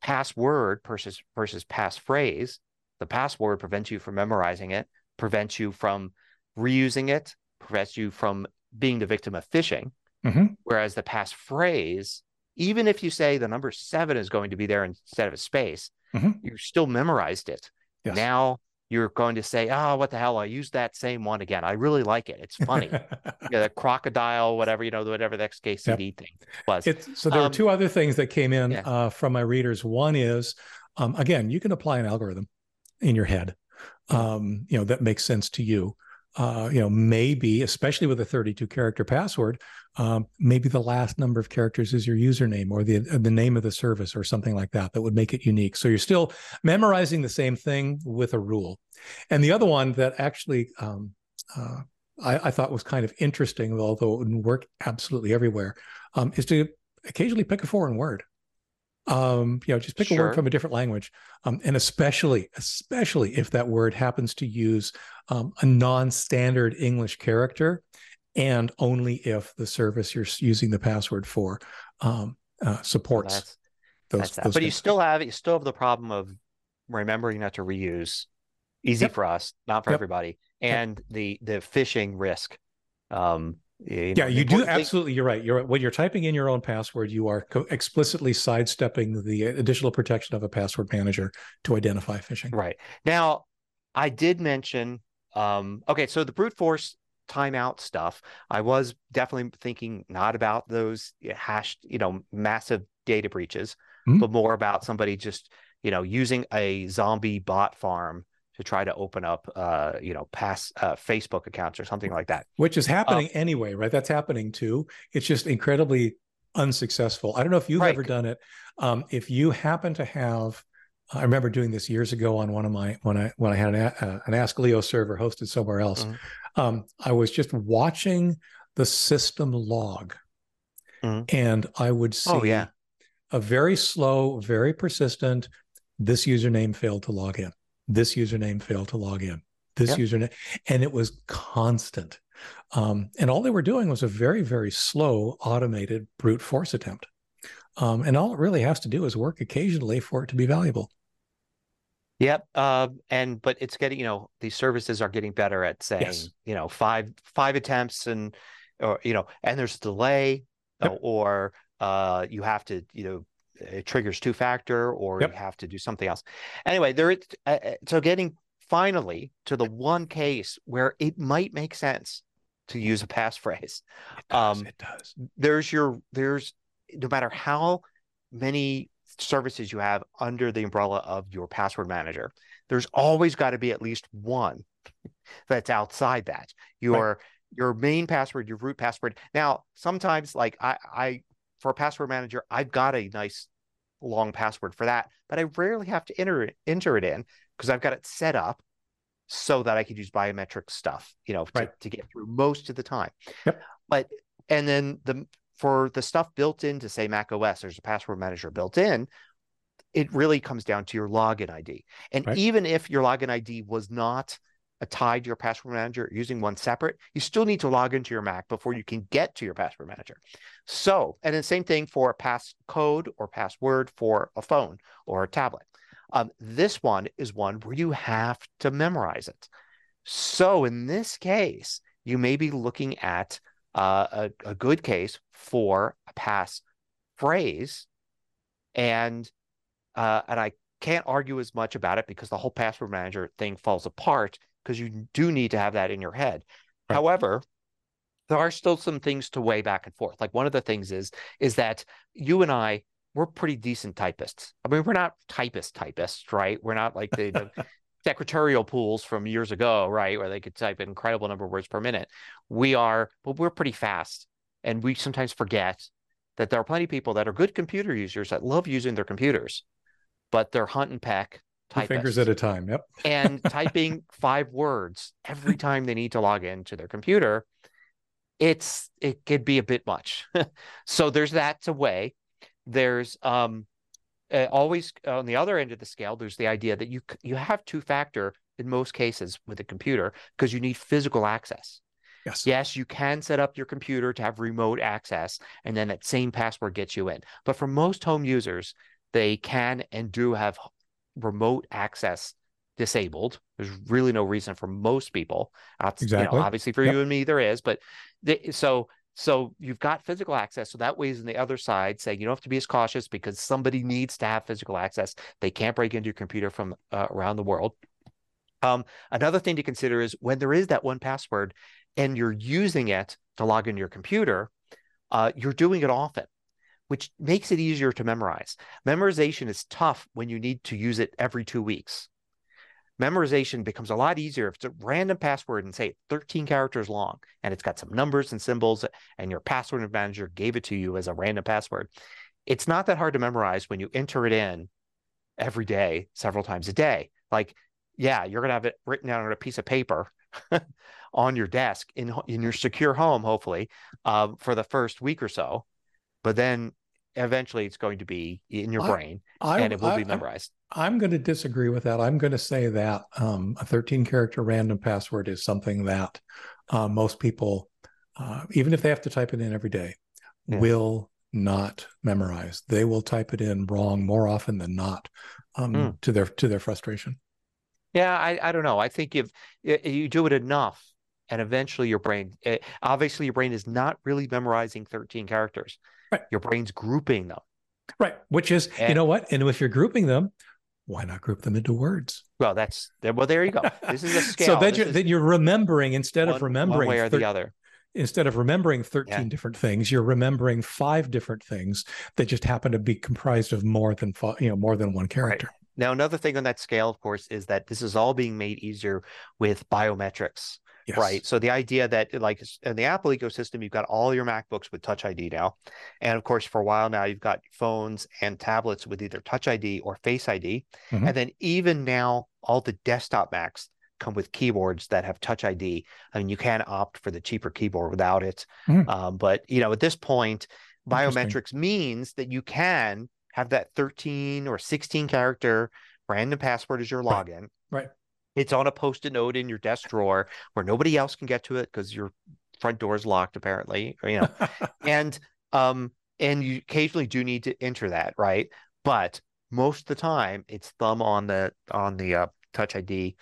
password versus versus passphrase, the password prevents you from memorizing it, prevents you from reusing it, prevents you from being the victim of phishing. Mhm. Whereas the passphrase, even if you say the number seven is going to be there instead of a space, Mhm. you still memorized it. Yes. Now you're going to say, oh, what the hell? I used that same one again. I really like it. It's funny. <laughs> yeah, the crocodile, whatever, you know, whatever the XKCD thing was. It's, so there Um, are two other things that came in yeah. uh, from my readers. One is, um, again, you can apply an algorithm in your head, um, you know, that makes sense to you. Uh, you know, maybe, especially with a 32 character password, um, maybe the last number of characters is your username or the the name of the service or something like that that would make it unique. So you're still memorizing the same thing with a rule. And the other one that actually um, uh, I, I thought was kind of interesting, although it wouldn't work absolutely everywhere, um, is to occasionally pick a foreign word. Um, you know, just pick a word from a different language, um, and especially, especially if that word happens to use um, a non-standard English character, and only if the service you're using the password for um, uh, supports that's, those. that's that. those But you still have you still have the problem of remembering not to reuse. Easy Yep. for us, not for Yep. everybody, Yep. and the the phishing risk. Um, you yeah, know, the you do thing- absolutely. You're right. You're. When you're typing in your own password, you are co- explicitly sidestepping the additional protection of a password manager to identify phishing. Right. Now, I did mention, um, okay, so the brute force timeout stuff, I was definitely thinking not about those hashed, you know, massive data breaches, Mhm. but more about somebody just, you know, using a zombie bot farm to try to open up, uh, you know, pass uh, Facebook accounts or something like that. which is Um, happening anyway, right? That's happening too. It's just incredibly unsuccessful. I don't know if you've Right. ever done it. Um, if you happen to have, I remember doing this years ago on one of my when I when I had an, uh, an Ask Leo server hosted somewhere else. Mhm. Um, I was just watching the system log, Mhm. and I would see Oh, yeah. a very slow, very persistent this username failed to log in. This username failed to log in. This yep. username, and it was constant. Um, and all they were doing was a very, very slow automated brute force attempt. Um, and all it really has to do is work occasionally for it to be valuable. Yep. Uh, and but it's getting, you know, these services are getting better at saying, yes. you know, five five attempts and or you know, and there's a delay yep. or uh, you have to, you know, it triggers two factor or yep. you have to do something else. Anyway, there uh, uh, so getting finally to the one case where it might make sense to use a passphrase. It does, um, it does. There's your there's no matter how many services you have under the umbrella of your password manager, there's always got to be at least one that's outside that. Your right. your main password, your root password. Now, sometimes like I I for a password manager, I've got a nice long password for that, but I rarely have to enter it, enter it in because I've got it set up so that I could use biometric stuff, you know, to, right. to get through most of the time. Yep. But and then the for the stuff built into say Mac OS, there's a password manager built in. It really comes down to your login ID. And right. even if your login ID was not a tied to your password manager using one separate, you still need to log into your Mac before you can get to your password manager. So, and the same thing for a passcode or password for a phone or a tablet. Um, this one is one where you have to memorize it. So in this case, you may be looking at uh, a, a good case for a pass phrase, and uh, and I can't argue as much about it because the whole password manager thing falls apart because you do need to have that in your head. Right. However, there are still some things to weigh back and forth. Like one of the things is is that you and I we're pretty decent typists. I mean, we're not typist typists, right? We're not like the, the <laughs> secretarial pools from years ago, right, where they could type an incredible number of words per minute. We are, but we're pretty fast, and we sometimes forget that there are plenty of people that are good computer users that love using their computers, but they're hunt and peck typists. fingers at a time. Yep. and <laughs> typing five words every time they need to log into their computer, it's it could be a bit much. <laughs> so there's that to weigh. There's um uh, always on the other end of the scale. There's the idea that you you have two factor in most cases with a computer because you need physical access. Yes. Yes, you can set up your computer to have remote access, and then that same password gets you in. But for most home users, they can and do have remote access disabled. There's really no reason for most people. exactly. You know, obviously, for yep. you and me, there is. But they, so so you've got physical access. So that weighs in the other side, saying you don't have to be as cautious because somebody needs to have physical access. They can't break into your computer from uh, around the world. Um, another thing to consider is when there is that one password and you're using it to log into your computer, uh, you're doing it often which makes it easier to memorize. Memorization is tough when you need to use it every two weeks. Memorization becomes a lot easier if it's a random password and say 13 characters long and it's got some numbers and symbols and your password manager gave it to you as a random password. It's not that hard to memorize when you enter it in every day, several times a day. Like, yeah, you're going to have it written down on a piece of paper <laughs> on your desk in, in your secure home, hopefully, uh, for the first week or so. But then eventually it's going to be in your brain I, and it will I, be memorized. I'm going to disagree with that. I'm going to say that um, a 13 character random password is something that uh, most people, uh, even if they have to type it in every day, yeah. will not memorize. They will type it in wrong more often than not um, mm. to their to their frustration. Yeah, I, I don't know. I think if you do it enough, and eventually your brain, eh, obviously your brain is not really memorizing 13 characters Right. Your brain's grouping them. Right. Which is, and, you know what? And if you're grouping them, why not group them into words? Well, that's well. There you go. <laughs> This is a scale. so then you're, then you're remembering instead one, of remembering one way or thir- the other. Instead of remembering 13 yeah. different things, you're remembering five different things that just happen to be comprised of more than five, you know more than one character. Right. Now, another thing on that scale, of course, is that this is all being made easier with biometrics. Yes. Right. So the idea that like in the Apple ecosystem, you've got all your MacBooks with Touch ID now. And of course, for a while now, you've got phones and tablets with either Touch ID or Face ID. Mm-hmm. And then even now, all the desktop Macs come with keyboards that have Touch ID. I mean, you can opt for the cheaper keyboard without it. Mm-hmm. Um, but, you know, at this point, biometrics means that you can have that 13 or 16 character random password as your Right. login. Right. It's on a post-it note in your desk drawer where nobody else can get to it because your front door is locked, apparently. or, You know, <laughs> and um, and you occasionally do need to enter that, right? But most of the time, it's thumb on the on the uh, Touch ID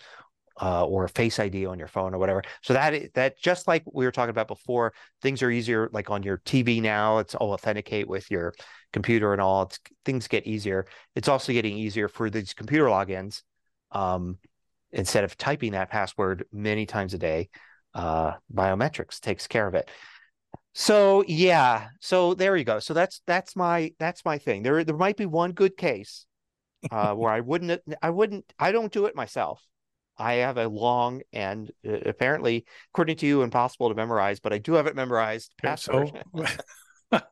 uh, or Face ID on your phone or whatever. So that that just like we were talking about before, things are easier. Like on your TV now, it's all authenticate with your computer and all. It's, things get easier. It's also getting easier for these computer logins. Um, instead of typing that password many times a day, uh, biometrics takes care of it. So yeah, so there you go. So that's that's my that's my thing. There there might be one good case uh, where I wouldn't I wouldn't I don't do it myself. I have a long and uh, apparently, according to you, impossible to memorize, but I do have it memorized password. So <laughs> <laughs> <laughs>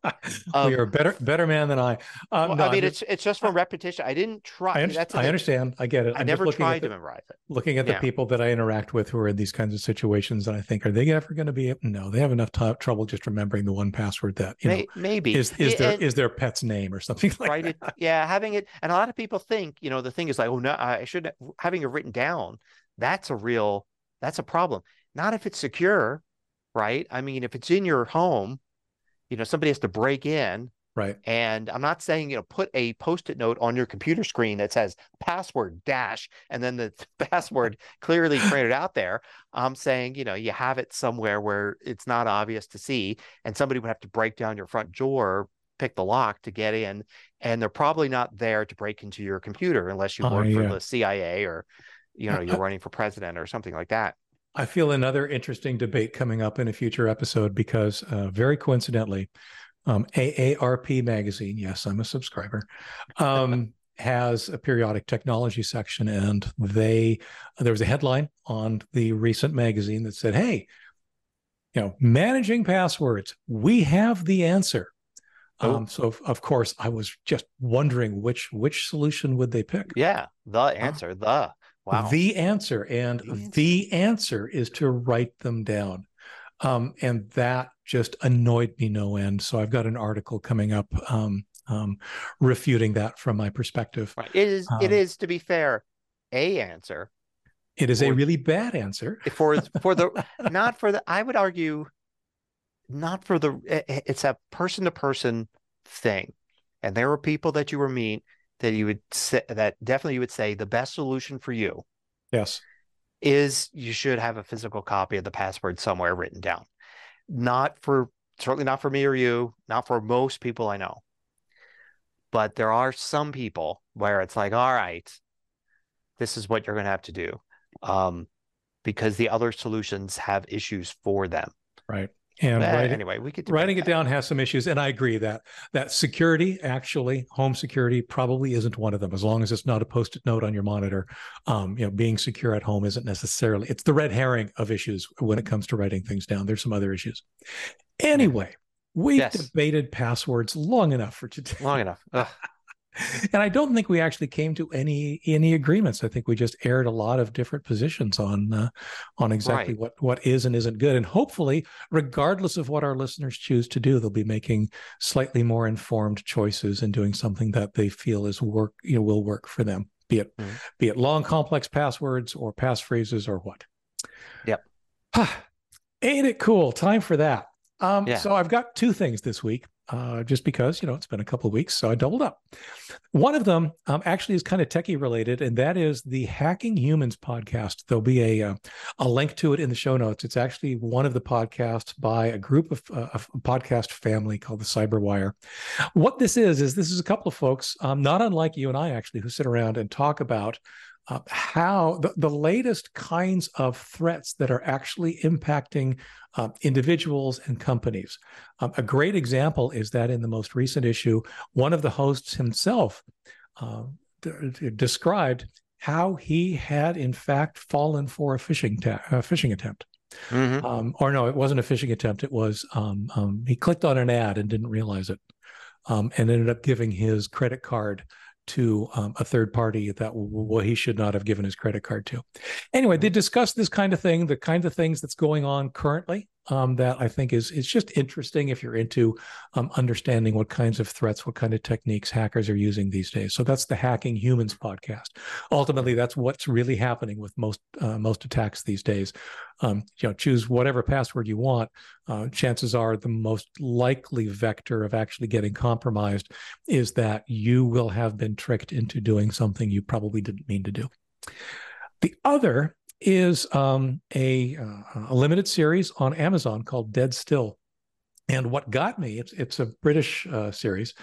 Um, you're a better better man than I. Um, Well, no, I mean, just- it's it's just from repetition. I didn't try. I, that's I understand. I get it. I I'm never tried the- to memorize it. looking at the Yeah. people that I interact with who are in these kinds of situations, and I think, are they ever going to be? No, they have enough t- trouble just remembering the one password that you know maybe is is Yeah, their and- is their pet's name or something <laughs> like write that. it yeah having it and a lot of people think you know the thing is like oh no i shouldn't having it written down that's a real that's a problem not if it's secure right i mean if it's in your home you know somebody has to break in Right. and i'm not saying you know put a post-it note on your computer screen that says password dash and then the <laughs> password clearly printed out there i'm saying you know you have it somewhere where it's not obvious to see and somebody would have to break down your front door pick the lock to get in and they're probably not there to break into your computer unless you Oh, work for yeah. the cia or you know you're running for president or something like that I feel another interesting debate coming up in a future episode because, uh, very coincidentally, um, AARP magazine, yes, I'm a subscriber, um, <laughs> has a periodic technology section, and they there was a headline on the recent magazine that said, "Hey, you know, managing passwords, we have the answer." Oh. Um, so of, of course, I was just wondering which which solution would they pick. yeah the answer the wow The answer, and The the answer. is to write them down. Um, and that just annoyed me no end. So I've got an article coming up um, um, refuting that from my perspective. right it is it um, is to be fair a answer It is a really bad answer. for for the <laughs> not for the i would argue not for the i- i- it's a person to person thing and there are people that you will meet that you would say that definitely you would say the best solution for you Yes. is you should have a physical copy of the password somewhere written down not for certainly not for me or you not for most people i know but there are some people where it's like all right this is what you're going to have to do um, because the other solutions have issues for them Right. And Eh, writing, anyway we could writing it down has some issues. And I agree that that security, actually, home security probably isn't one of them. As long as it's not a post-it note on your monitor, um, you know, being secure at home isn't necessarily. It's the red herring of issues when it comes to writing things down. There's some other issues. Anyway, we've Yes. debated passwords long enough for today, long enough Ugh. <laughs> and I don't think we actually came to any any agreements. I think we just aired a lot of different positions on uh, on exactly Right. what what is and isn't good. And hopefully, regardless of what our listeners choose to do, they'll be making slightly more informed choices and doing something that they feel is work you know will work for them. Be it Mhm. be it long complex passwords or passphrases or what. Yep. <sighs> Ain't it cool? Time for that. Um, Yeah. So I've got two things this week, uh, just because you know it's been a couple of weeks, so I doubled up. One of them um, actually is kind of techie related, and that is the Hacking Humans podcast. There'll be a uh, a link to it in the show notes. It's actually one of the podcasts by a group of uh, a podcast family called the Cyberwire. What this is is this is a couple of folks, um, not unlike you and I, actually, who sit around and talk about uh, how the, the latest kinds of threats that are actually impacting uh, individuals and companies. Um, a great example is that in the most recent issue, one of the hosts himself uh, d- described how he had in fact fallen for a phishing ta- a phishing attempt. Mhm. Um, or no, it wasn't a phishing attempt. It was um, um, he clicked on an ad and didn't realize it, um, and ended up giving his credit card to um, a third party that well he should not have given his credit card to. Anyway, they discussed this kind of thing, the kind of things that's going on currently um, that I think is it's just interesting if you're into um, understanding what kinds of threats, what kind of techniques hackers are using these days. So that's the Hacking Humans podcast. Ultimately, that's what's really happening with most uh, most attacks these days. Um, you know, choose whatever password you want. Uh, chances are the most likely vector of actually getting compromised is that you will have been tricked into doing something you probably didn't mean to do. The other is um, a, uh, a limited series on Amazon called Dead Still. And what got me, it's, it's a British uh, series.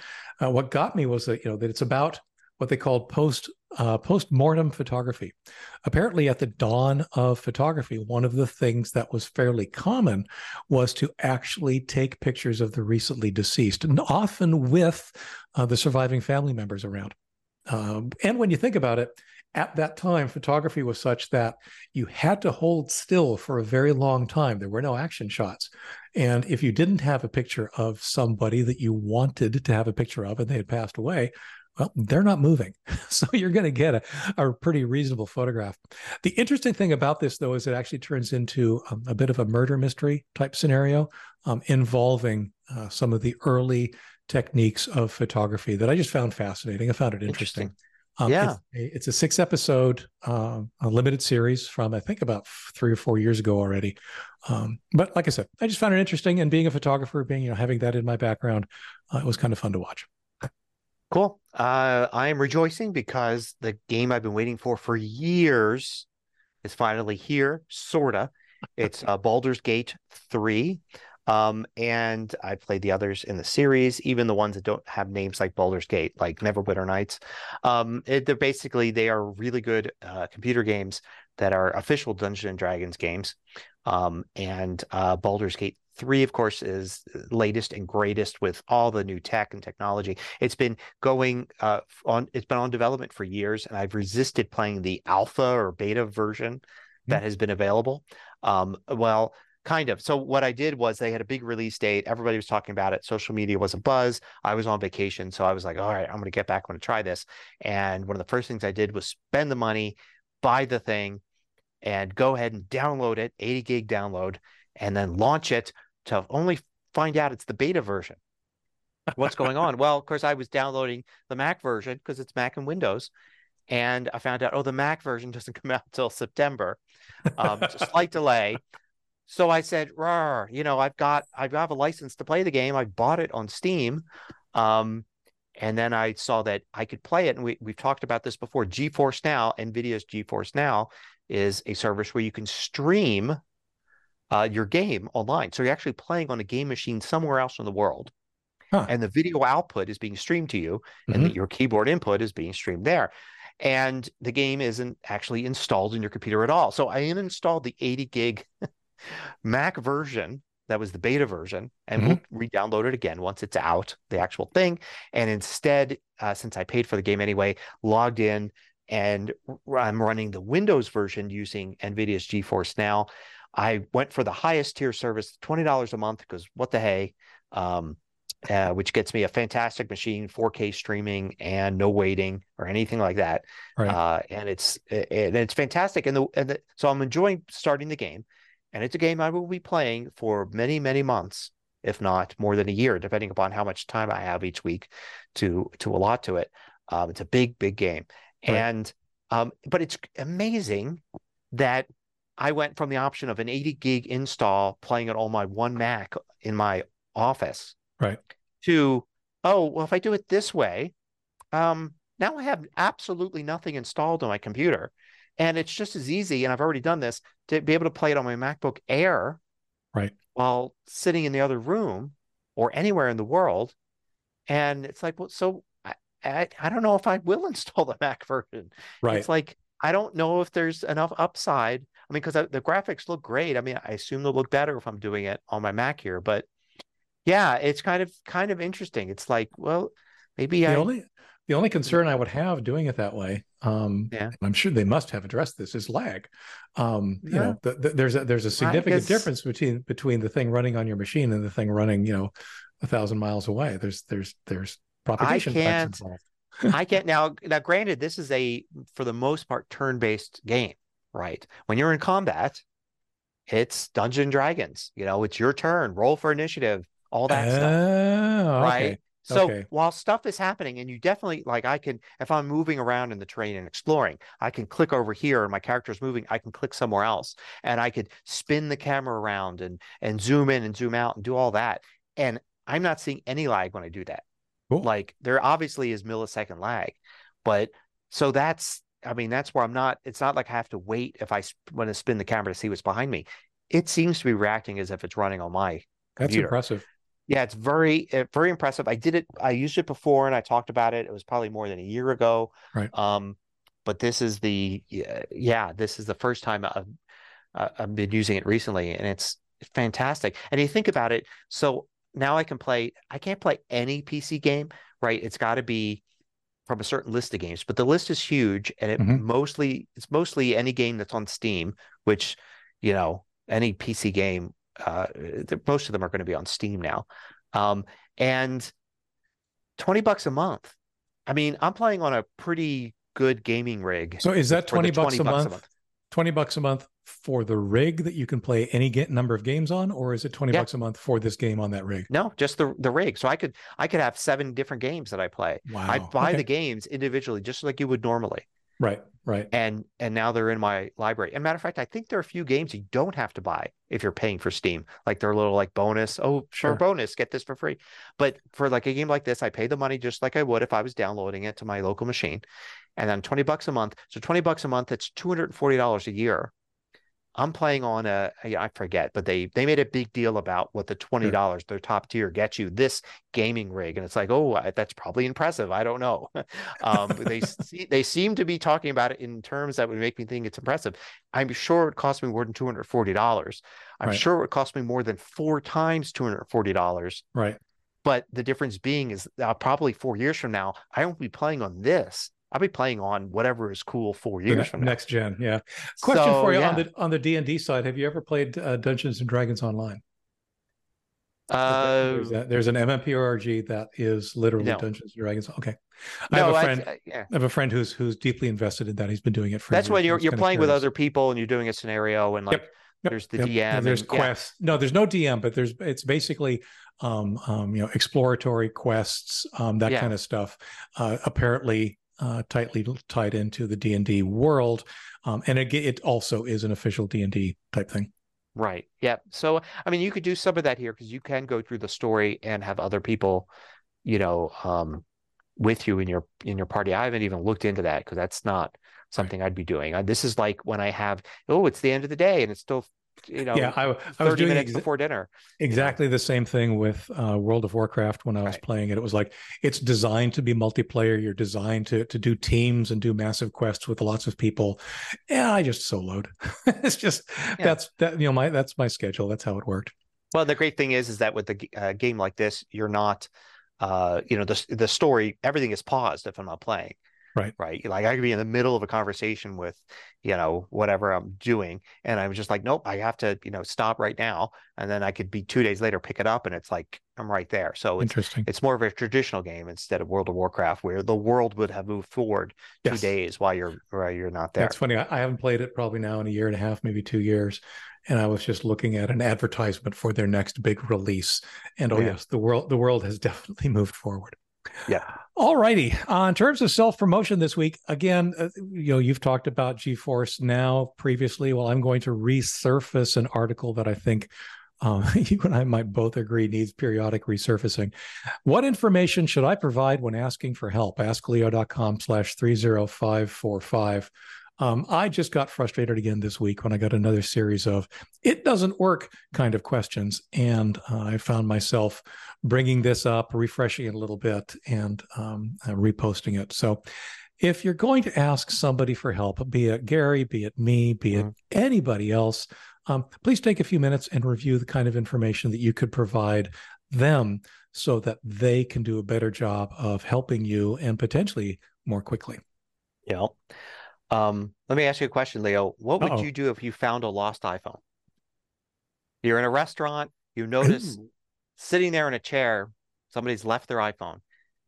Uh, what got me was that, you know, that it's about what they called post uh, post mortem photography. Apparently, at the dawn of photography, one of the things that was fairly common was to actually take pictures of the recently deceased, and often with uh, the surviving family members around. Um, and when you think about it, at that time, photography was such that you had to hold still for a very long time. There were no action shots. And if you didn't have a picture of somebody that you wanted to have a picture of and they had passed away, well, they're not moving. <laughs> So you're going to get a, a pretty reasonable photograph. The interesting thing about this, though, is it actually turns into um, a bit of a murder mystery type scenario um, involving uh, some of the early techniques of photography that I just found fascinating. I found it interesting. interesting. Um, yeah, it's a, it's a, six episode uh, a limited series from I think about three or four years ago already. Um, but like I said, I just found it interesting, and being a photographer, being you know having that in my background, uh, it was kind of fun to watch. Cool. Uh, I am rejoicing because the game I've been waiting for for years is finally here, sorta. It's uh, Baldur's Gate three. Um, and I played the others in the series, even the ones that don't have names like Baldur's Gate, like Neverwinter Nights. Um, it, they're basically they are really good uh, computer games that are official Dungeons and Dragons games. Um, and uh, Baldur's Gate 3 of course is latest and greatest with all the new tech and technology it's been going uh, on it's been on development for years and i've resisted playing the alpha or beta version mm-hmm. that has been available um, well kind of. So what I did was they had a big release date. Everybody was talking about it. Social media was a buzz. I was on vacation, so I was like, all right, I'm going to get back. I'm going to try this. And one of the first things I did was spend the money, buy the thing, and go ahead and download it, 80 gig download, and then launch it to only find out it's the beta version. What's going on? <laughs> Well, of course, I was downloading the Mac version because it's Mac and Windows. And I found out, oh, the Mac version doesn't <laughs> come out until September. Um, slight delay. So I said, you know, I've got I have a license to play the game. I bought it on Steam. Um, and then I saw that I could play it. And we, we've talked about this before. GeForce Now, NVIDIA's GeForce Now, is a service where you can stream uh, your game online. So you're actually playing on a game machine somewhere else in the world. Huh. And the video output is being streamed to you, mm-hmm. and the, your keyboard input is being streamed there. And the game isn't actually installed in your computer at all. So I uninstalled the 80 gig Mac version that was the beta version, and mm-hmm. we'll re-download it again once it's out, the actual thing. And instead, uh, since I paid for the game anyway, logged in and I'm running the Windows version using NVIDIA's GeForce Now. I went for the highest tier service, twenty dollars a month, because what the hey, um, uh, which gets me a fantastic machine, 4K streaming, and no waiting or anything like that. Right. Uh, and it's it, it's fantastic, and the, and the, so I'm enjoying starting the game and it's a game I will be playing for many, many months, if not more than a year, depending upon how much time I have each week to to allot to it. Um, it's a big, big game, right. and um, but it's amazing that I went from the option of an 80 gig install playing it on my one Mac in my office, right, to oh well, if I do it this way, um, now I have absolutely nothing installed on my computer and it's just as easy, and I've already done this, to be able to play it on my MacBook Air. Right. While sitting in the other room or anywhere in the world. And it's like, well, so I, I, I don't know if I will <laughs> install the Mac version. Right. It's like, I don't know if there's enough upside. I mean, because the graphics look great. I mean, I assume they'll look better if I'm doing it on my Mac here, but yeah, it's kind of kind of interesting. It's like, well, maybe the I only the only concern I would have doing it that way, um, yeah. I'm sure they must have addressed this, is lag. Um, yeah. You know, the, the, there's a there's a significant difference between between the thing running on your machine and the thing running, you know, a thousand miles away. There's there's there's propagation I can't, <laughs> I can't now. Now, granted, this is a for the most part turn based game, right? When you're in combat, it's Dungeon Dragons. You know, it's your turn. Roll for initiative. All that oh, stuff. Right. okay. So Okay. while stuff is happening, and you definitely like, I can, if I'm moving around in the terrain and exploring, I can click over here, and my character's moving. I can click somewhere else, and I could spin the camera around and and zoom in and zoom out and do all that. And I'm not seeing any lag when I do that. Cool. Like there obviously is millisecond lag, but so that's, I mean, that's where I'm not. It's not like I have to wait if I want to spin the camera to see what's behind me. It seems to be reacting as if it's running on my That's computer. impressive. Yeah, it's very, uh, very impressive. I did it. I used it before, and I talked about it. It was probably more than a year ago. Right. Um, but this is the, yeah, this is the first time I've, I've been using it recently, and it's fantastic. And you think about it, so now I can play. I can't play any PC game, right? It's got to be from a certain list of games, but the list is huge, and it Mhm. mostly it's mostly any game that's on Steam, which you know any PC game. Uh, most of them are going to be on Steam now, um, and twenty bucks a month. I mean, I'm playing on a pretty good gaming rig. So is that for the 20 bucks, a, month, 20 bucks a month for the rig that you can play any ga- number of games on or is it 20 Yeah. bucks a month for this game on that rig? No, just the the rig. So I could I could have seven different games that I play. Wow. I buy Okay. the games individually, just like you would normally. Right, right. and and now they're in my library. And matter of fact, I think there are a few games you don't have to buy if you're paying for Steam, like they're a little like bonus. Oh, Sure. for bonus, get this for free. But for like a game like this, I pay the money just like I would if I was downloading it to my local machine, and then twenty bucks a month. So twenty bucks a month, that's two hundred and forty dollars a year. I'm playing on a I forget, but they they made a big deal about what the twenty dollars their top tier gets you this gaming rig, and it's like, oh, that's probably impressive. I don't know. <laughs> um, they see, they seem to be talking about it in terms that would make me think it's impressive. I'm sure it cost me more than two hundred forty dollars. I'm Right. sure it cost me more than four times two hundred forty dollars. Right. But the difference being is uh, probably four years from now, I won't be playing on this. I'll be playing on whatever is cool four years ne- from now. next gen, yeah. Question So, for you yeah. on the on the D&D side, have you ever played uh, Dungeons and Dragons online? Uh, there's, that, there's an MMPRG that is literally No. Dungeons and Dragons. Okay. I no, have a friend I- yeah. I have a friend who's who's deeply invested in that. He's been doing it for That's years. when you're you're playing with other people and you're doing a scenario and like Yep. there's the Yep. DM And there's and, yeah. quests. No, there's no DM, but there's it's basically um, um, you know exploratory quests, um, that Yeah. kind of stuff. Uh, apparently uh, tightly tied into the D and D world, um, and it it also is an official D and D type thing. Right. Yeah. So, I mean, you could do some of that here because you can go through the story and have other people, you know, um, with you in your in your party. I haven't even looked into that because that's not something I'd be doing. This is like when I have, oh, it's the end of the day and it's still, you know, yeah, I, I was 30 doing minutes exa- before dinner. exactly the same thing with uh, World of Warcraft when I was Right. playing it. It was like it's designed to be multiplayer. You're designed to to do teams and do massive quests with lots of people. And I just soloed. <laughs> it's just Yeah. that's that you know my that's my schedule. That's how it worked. Well, the great thing is, is that with a uh, game like this, you're not, uh, you know, the the story, everything is paused if I'm not playing. Right. Right. Like I could be in the middle of a conversation with, you know, whatever I'm doing, and I'm just like, nope, I have to, you know, stop right now, and then I could be two days later pick it up, and it's like I'm right there. So it's Interesting. it's more of a traditional game instead of World of Warcraft, where the world would have moved forward two Yes. days while you're while you're not there. That's funny. I, I haven't played it probably now in a year and a half, maybe two years. And I was just looking at an advertisement for their next big release. And oh Yeah. yes, the world the world has <laughs> definitely moved forward. Yeah. All righty. Uh, in terms of self promotion this week, again, uh, you know, you've talked about GeForce now previously. Well, I'm going to resurface an article that I think uh, <laughs> you and I might both agree needs periodic resurfacing. What information should I provide when asking for help? AskLeo.com slash 30545. Um, I just got frustrated again this week when I got another series of it doesn't work kind of questions. And uh, I found myself bringing this up, refreshing it a little bit, and um, uh, reposting it. So if you're going to ask somebody for help, be it Gary, be it me, be it Mhm. anybody else, um, please take a few minutes and review the kind of information that you could provide them so that they can do a better job of helping you and potentially more quickly. Know. Um, let me ask you a question, Leo. What would Uh-oh. you do if you found a lost iPhone? You're in a restaurant, you notice sitting there in a chair, somebody's left their iPhone.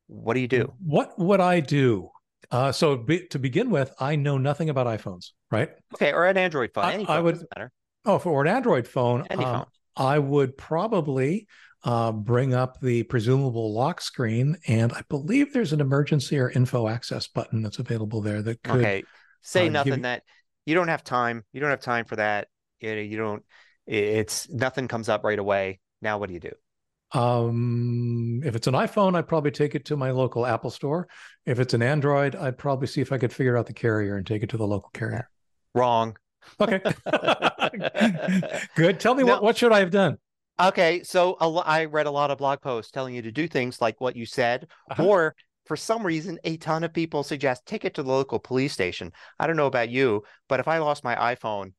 What do you do? What would I do? Uh, so be, to begin with, I know nothing about iPhones, right? Okay, or an Android phone. I- any I would- matter. Oh, for an Android phone, Any um, phone. I would probably uh, bring up the presumable lock screen, and I believe there's an emergency or info access button that's available there that could. okay. Say give nothing you- that you don't have time. You don't have time for that. You, know, you don't. It's nothing comes up right away. Now what do you do? Um, if it's an iPhone, I'd probably take it to my local Apple store. If it's an Android, I'd probably see if I could figure out the carrier and take it to the local carrier. Wrong. Okay. <laughs> Good. Tell me No. what what should I have done? Okay, so a I read a lot of blog posts telling you to do things like what you said, Uh-huh. or for some reason, a ton of people suggest take it to the local police station. I don't know about you, but if I lost my iPhone,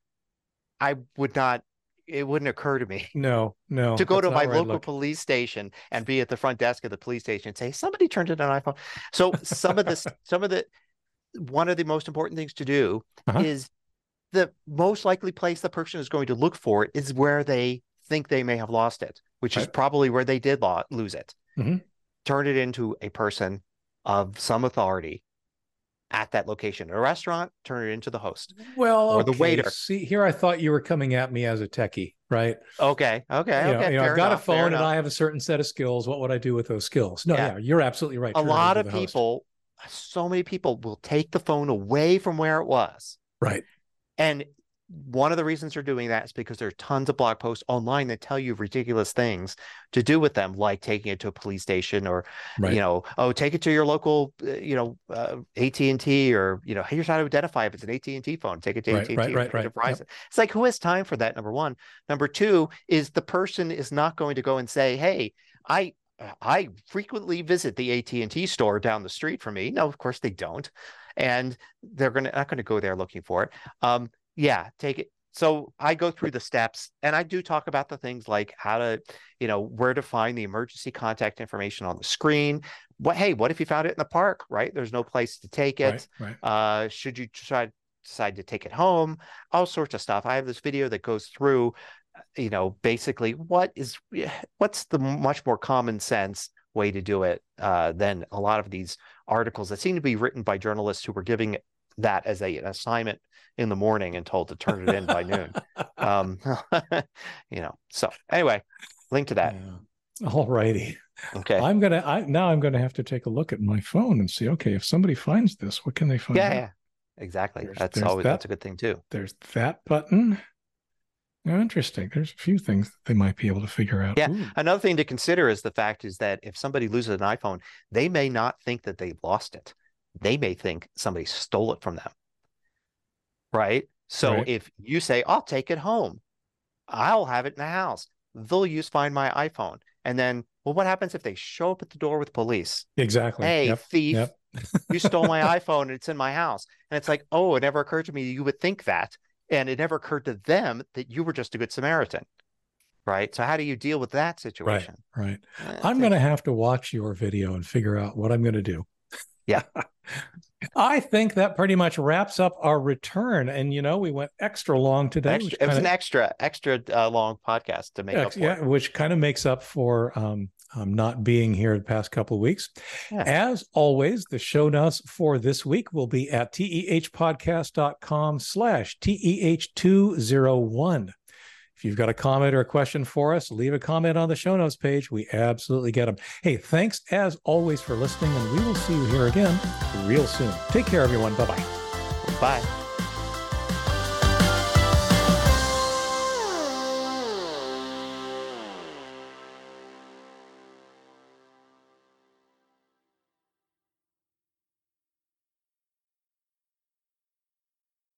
I would not. It wouldn't occur to me No, <laughs> no. to go to my local police station and be at the front desk of the police station and say somebody turned in an iPhone. So some of this, <laughs> some of the, one of the most important things to do Uh-huh. is the most likely place the person is going to look for it is where they think they may have lost it, which is probably where they did lo- lose it. Mhm. Turn it into a person of some authority at that location. A restaurant, turn it into the host. Well, or the waiter. See, here I thought you were coming at me as a techie, right? Okay, okay, you know, okay. you know, I've got enough, a phone and. I have a certain set of skills. What would I do with those skills? No, Yeah. yeah, you're absolutely right. a Turn lot of the host. people, so many people will take the phone away from where it was. right? And one of the reasons they're doing that is because there are tons of blog posts online that tell you ridiculous things to do with them, like taking it to a police station or, Right. you know, oh, take it to your local, uh, you know, uh, AT and T or, you know, here's how to identify if it's an AT and T phone. Take it to Right, AT and right, T right, right. Verizon. It's like who has time for that? Number one. Number two is the person is not going to go and say, hey, I. I frequently visit the AT and T store down the street from me. No, of course they don't, and they're gonna not going to go there looking for it. Um, yeah, take it. So I go through the steps and I do talk about the things like how to, you know, where to find the emergency contact information on the screen. What, hey, what if you found it in the park, right? There's no place to take it. Right, right. Uh, should you try decide to take it home? All sorts of stuff. I have this video that goes through, you know, basically what is <sighs> what's the much more common sense way to do it uh, than a lot of these articles that seem to be written by journalists who were giving that as a, an assignment in the morning and told to turn it in by noon. <laughs> Um, <laughs> you know. So anyway, link to that. Yeah. All righty. Okay. I'm gonna. I now I'm gonna have to take a look at my phone and see. Okay, if somebody finds this, what can they find? Yeah, yeah. Exactly. There's- that's there's always that. that's a good thing too. There's that button. Oh, interesting. There's a few things that they might be able to figure out. Yeah. Ooh, Another thing to consider is the fact is that if somebody loses an iPhone, they may not think that they've lost it. They may think somebody stole it from them. Right? So Right. if you say, I'll take it home, I'll have it in the house, they'll use Find My iPhone. And then, well, what happens if they show up at the door with police? exactly. Hey, Yep. thief, yep. you stole my <laughs> iPhone and it's in my house. And it's like, oh, it never occurred to me you would think that. And it never occurred to them that you were just a good Samaritan. Right. So how do you deal with that situation? Right. Eh, I'm going to have to watch your video and figure out what I'm going to do. Yeah. I think that pretty much wraps up our return. And, you know, we went extra long today. Extra, it was an extra, extra uh, long podcast to make up Ex- for. yeah, which kind of makes up for um, um, not being here the past couple of weeks. Yeah. As always, the show notes for this week will be at tehpodcast.com slash TEH201. If you've got a comment or a question for us, leave a comment on the show notes page. We absolutely get them. Hey, thanks as always for listening, and we will see you here again real soon. Take care, everyone. Bye bye. Bye.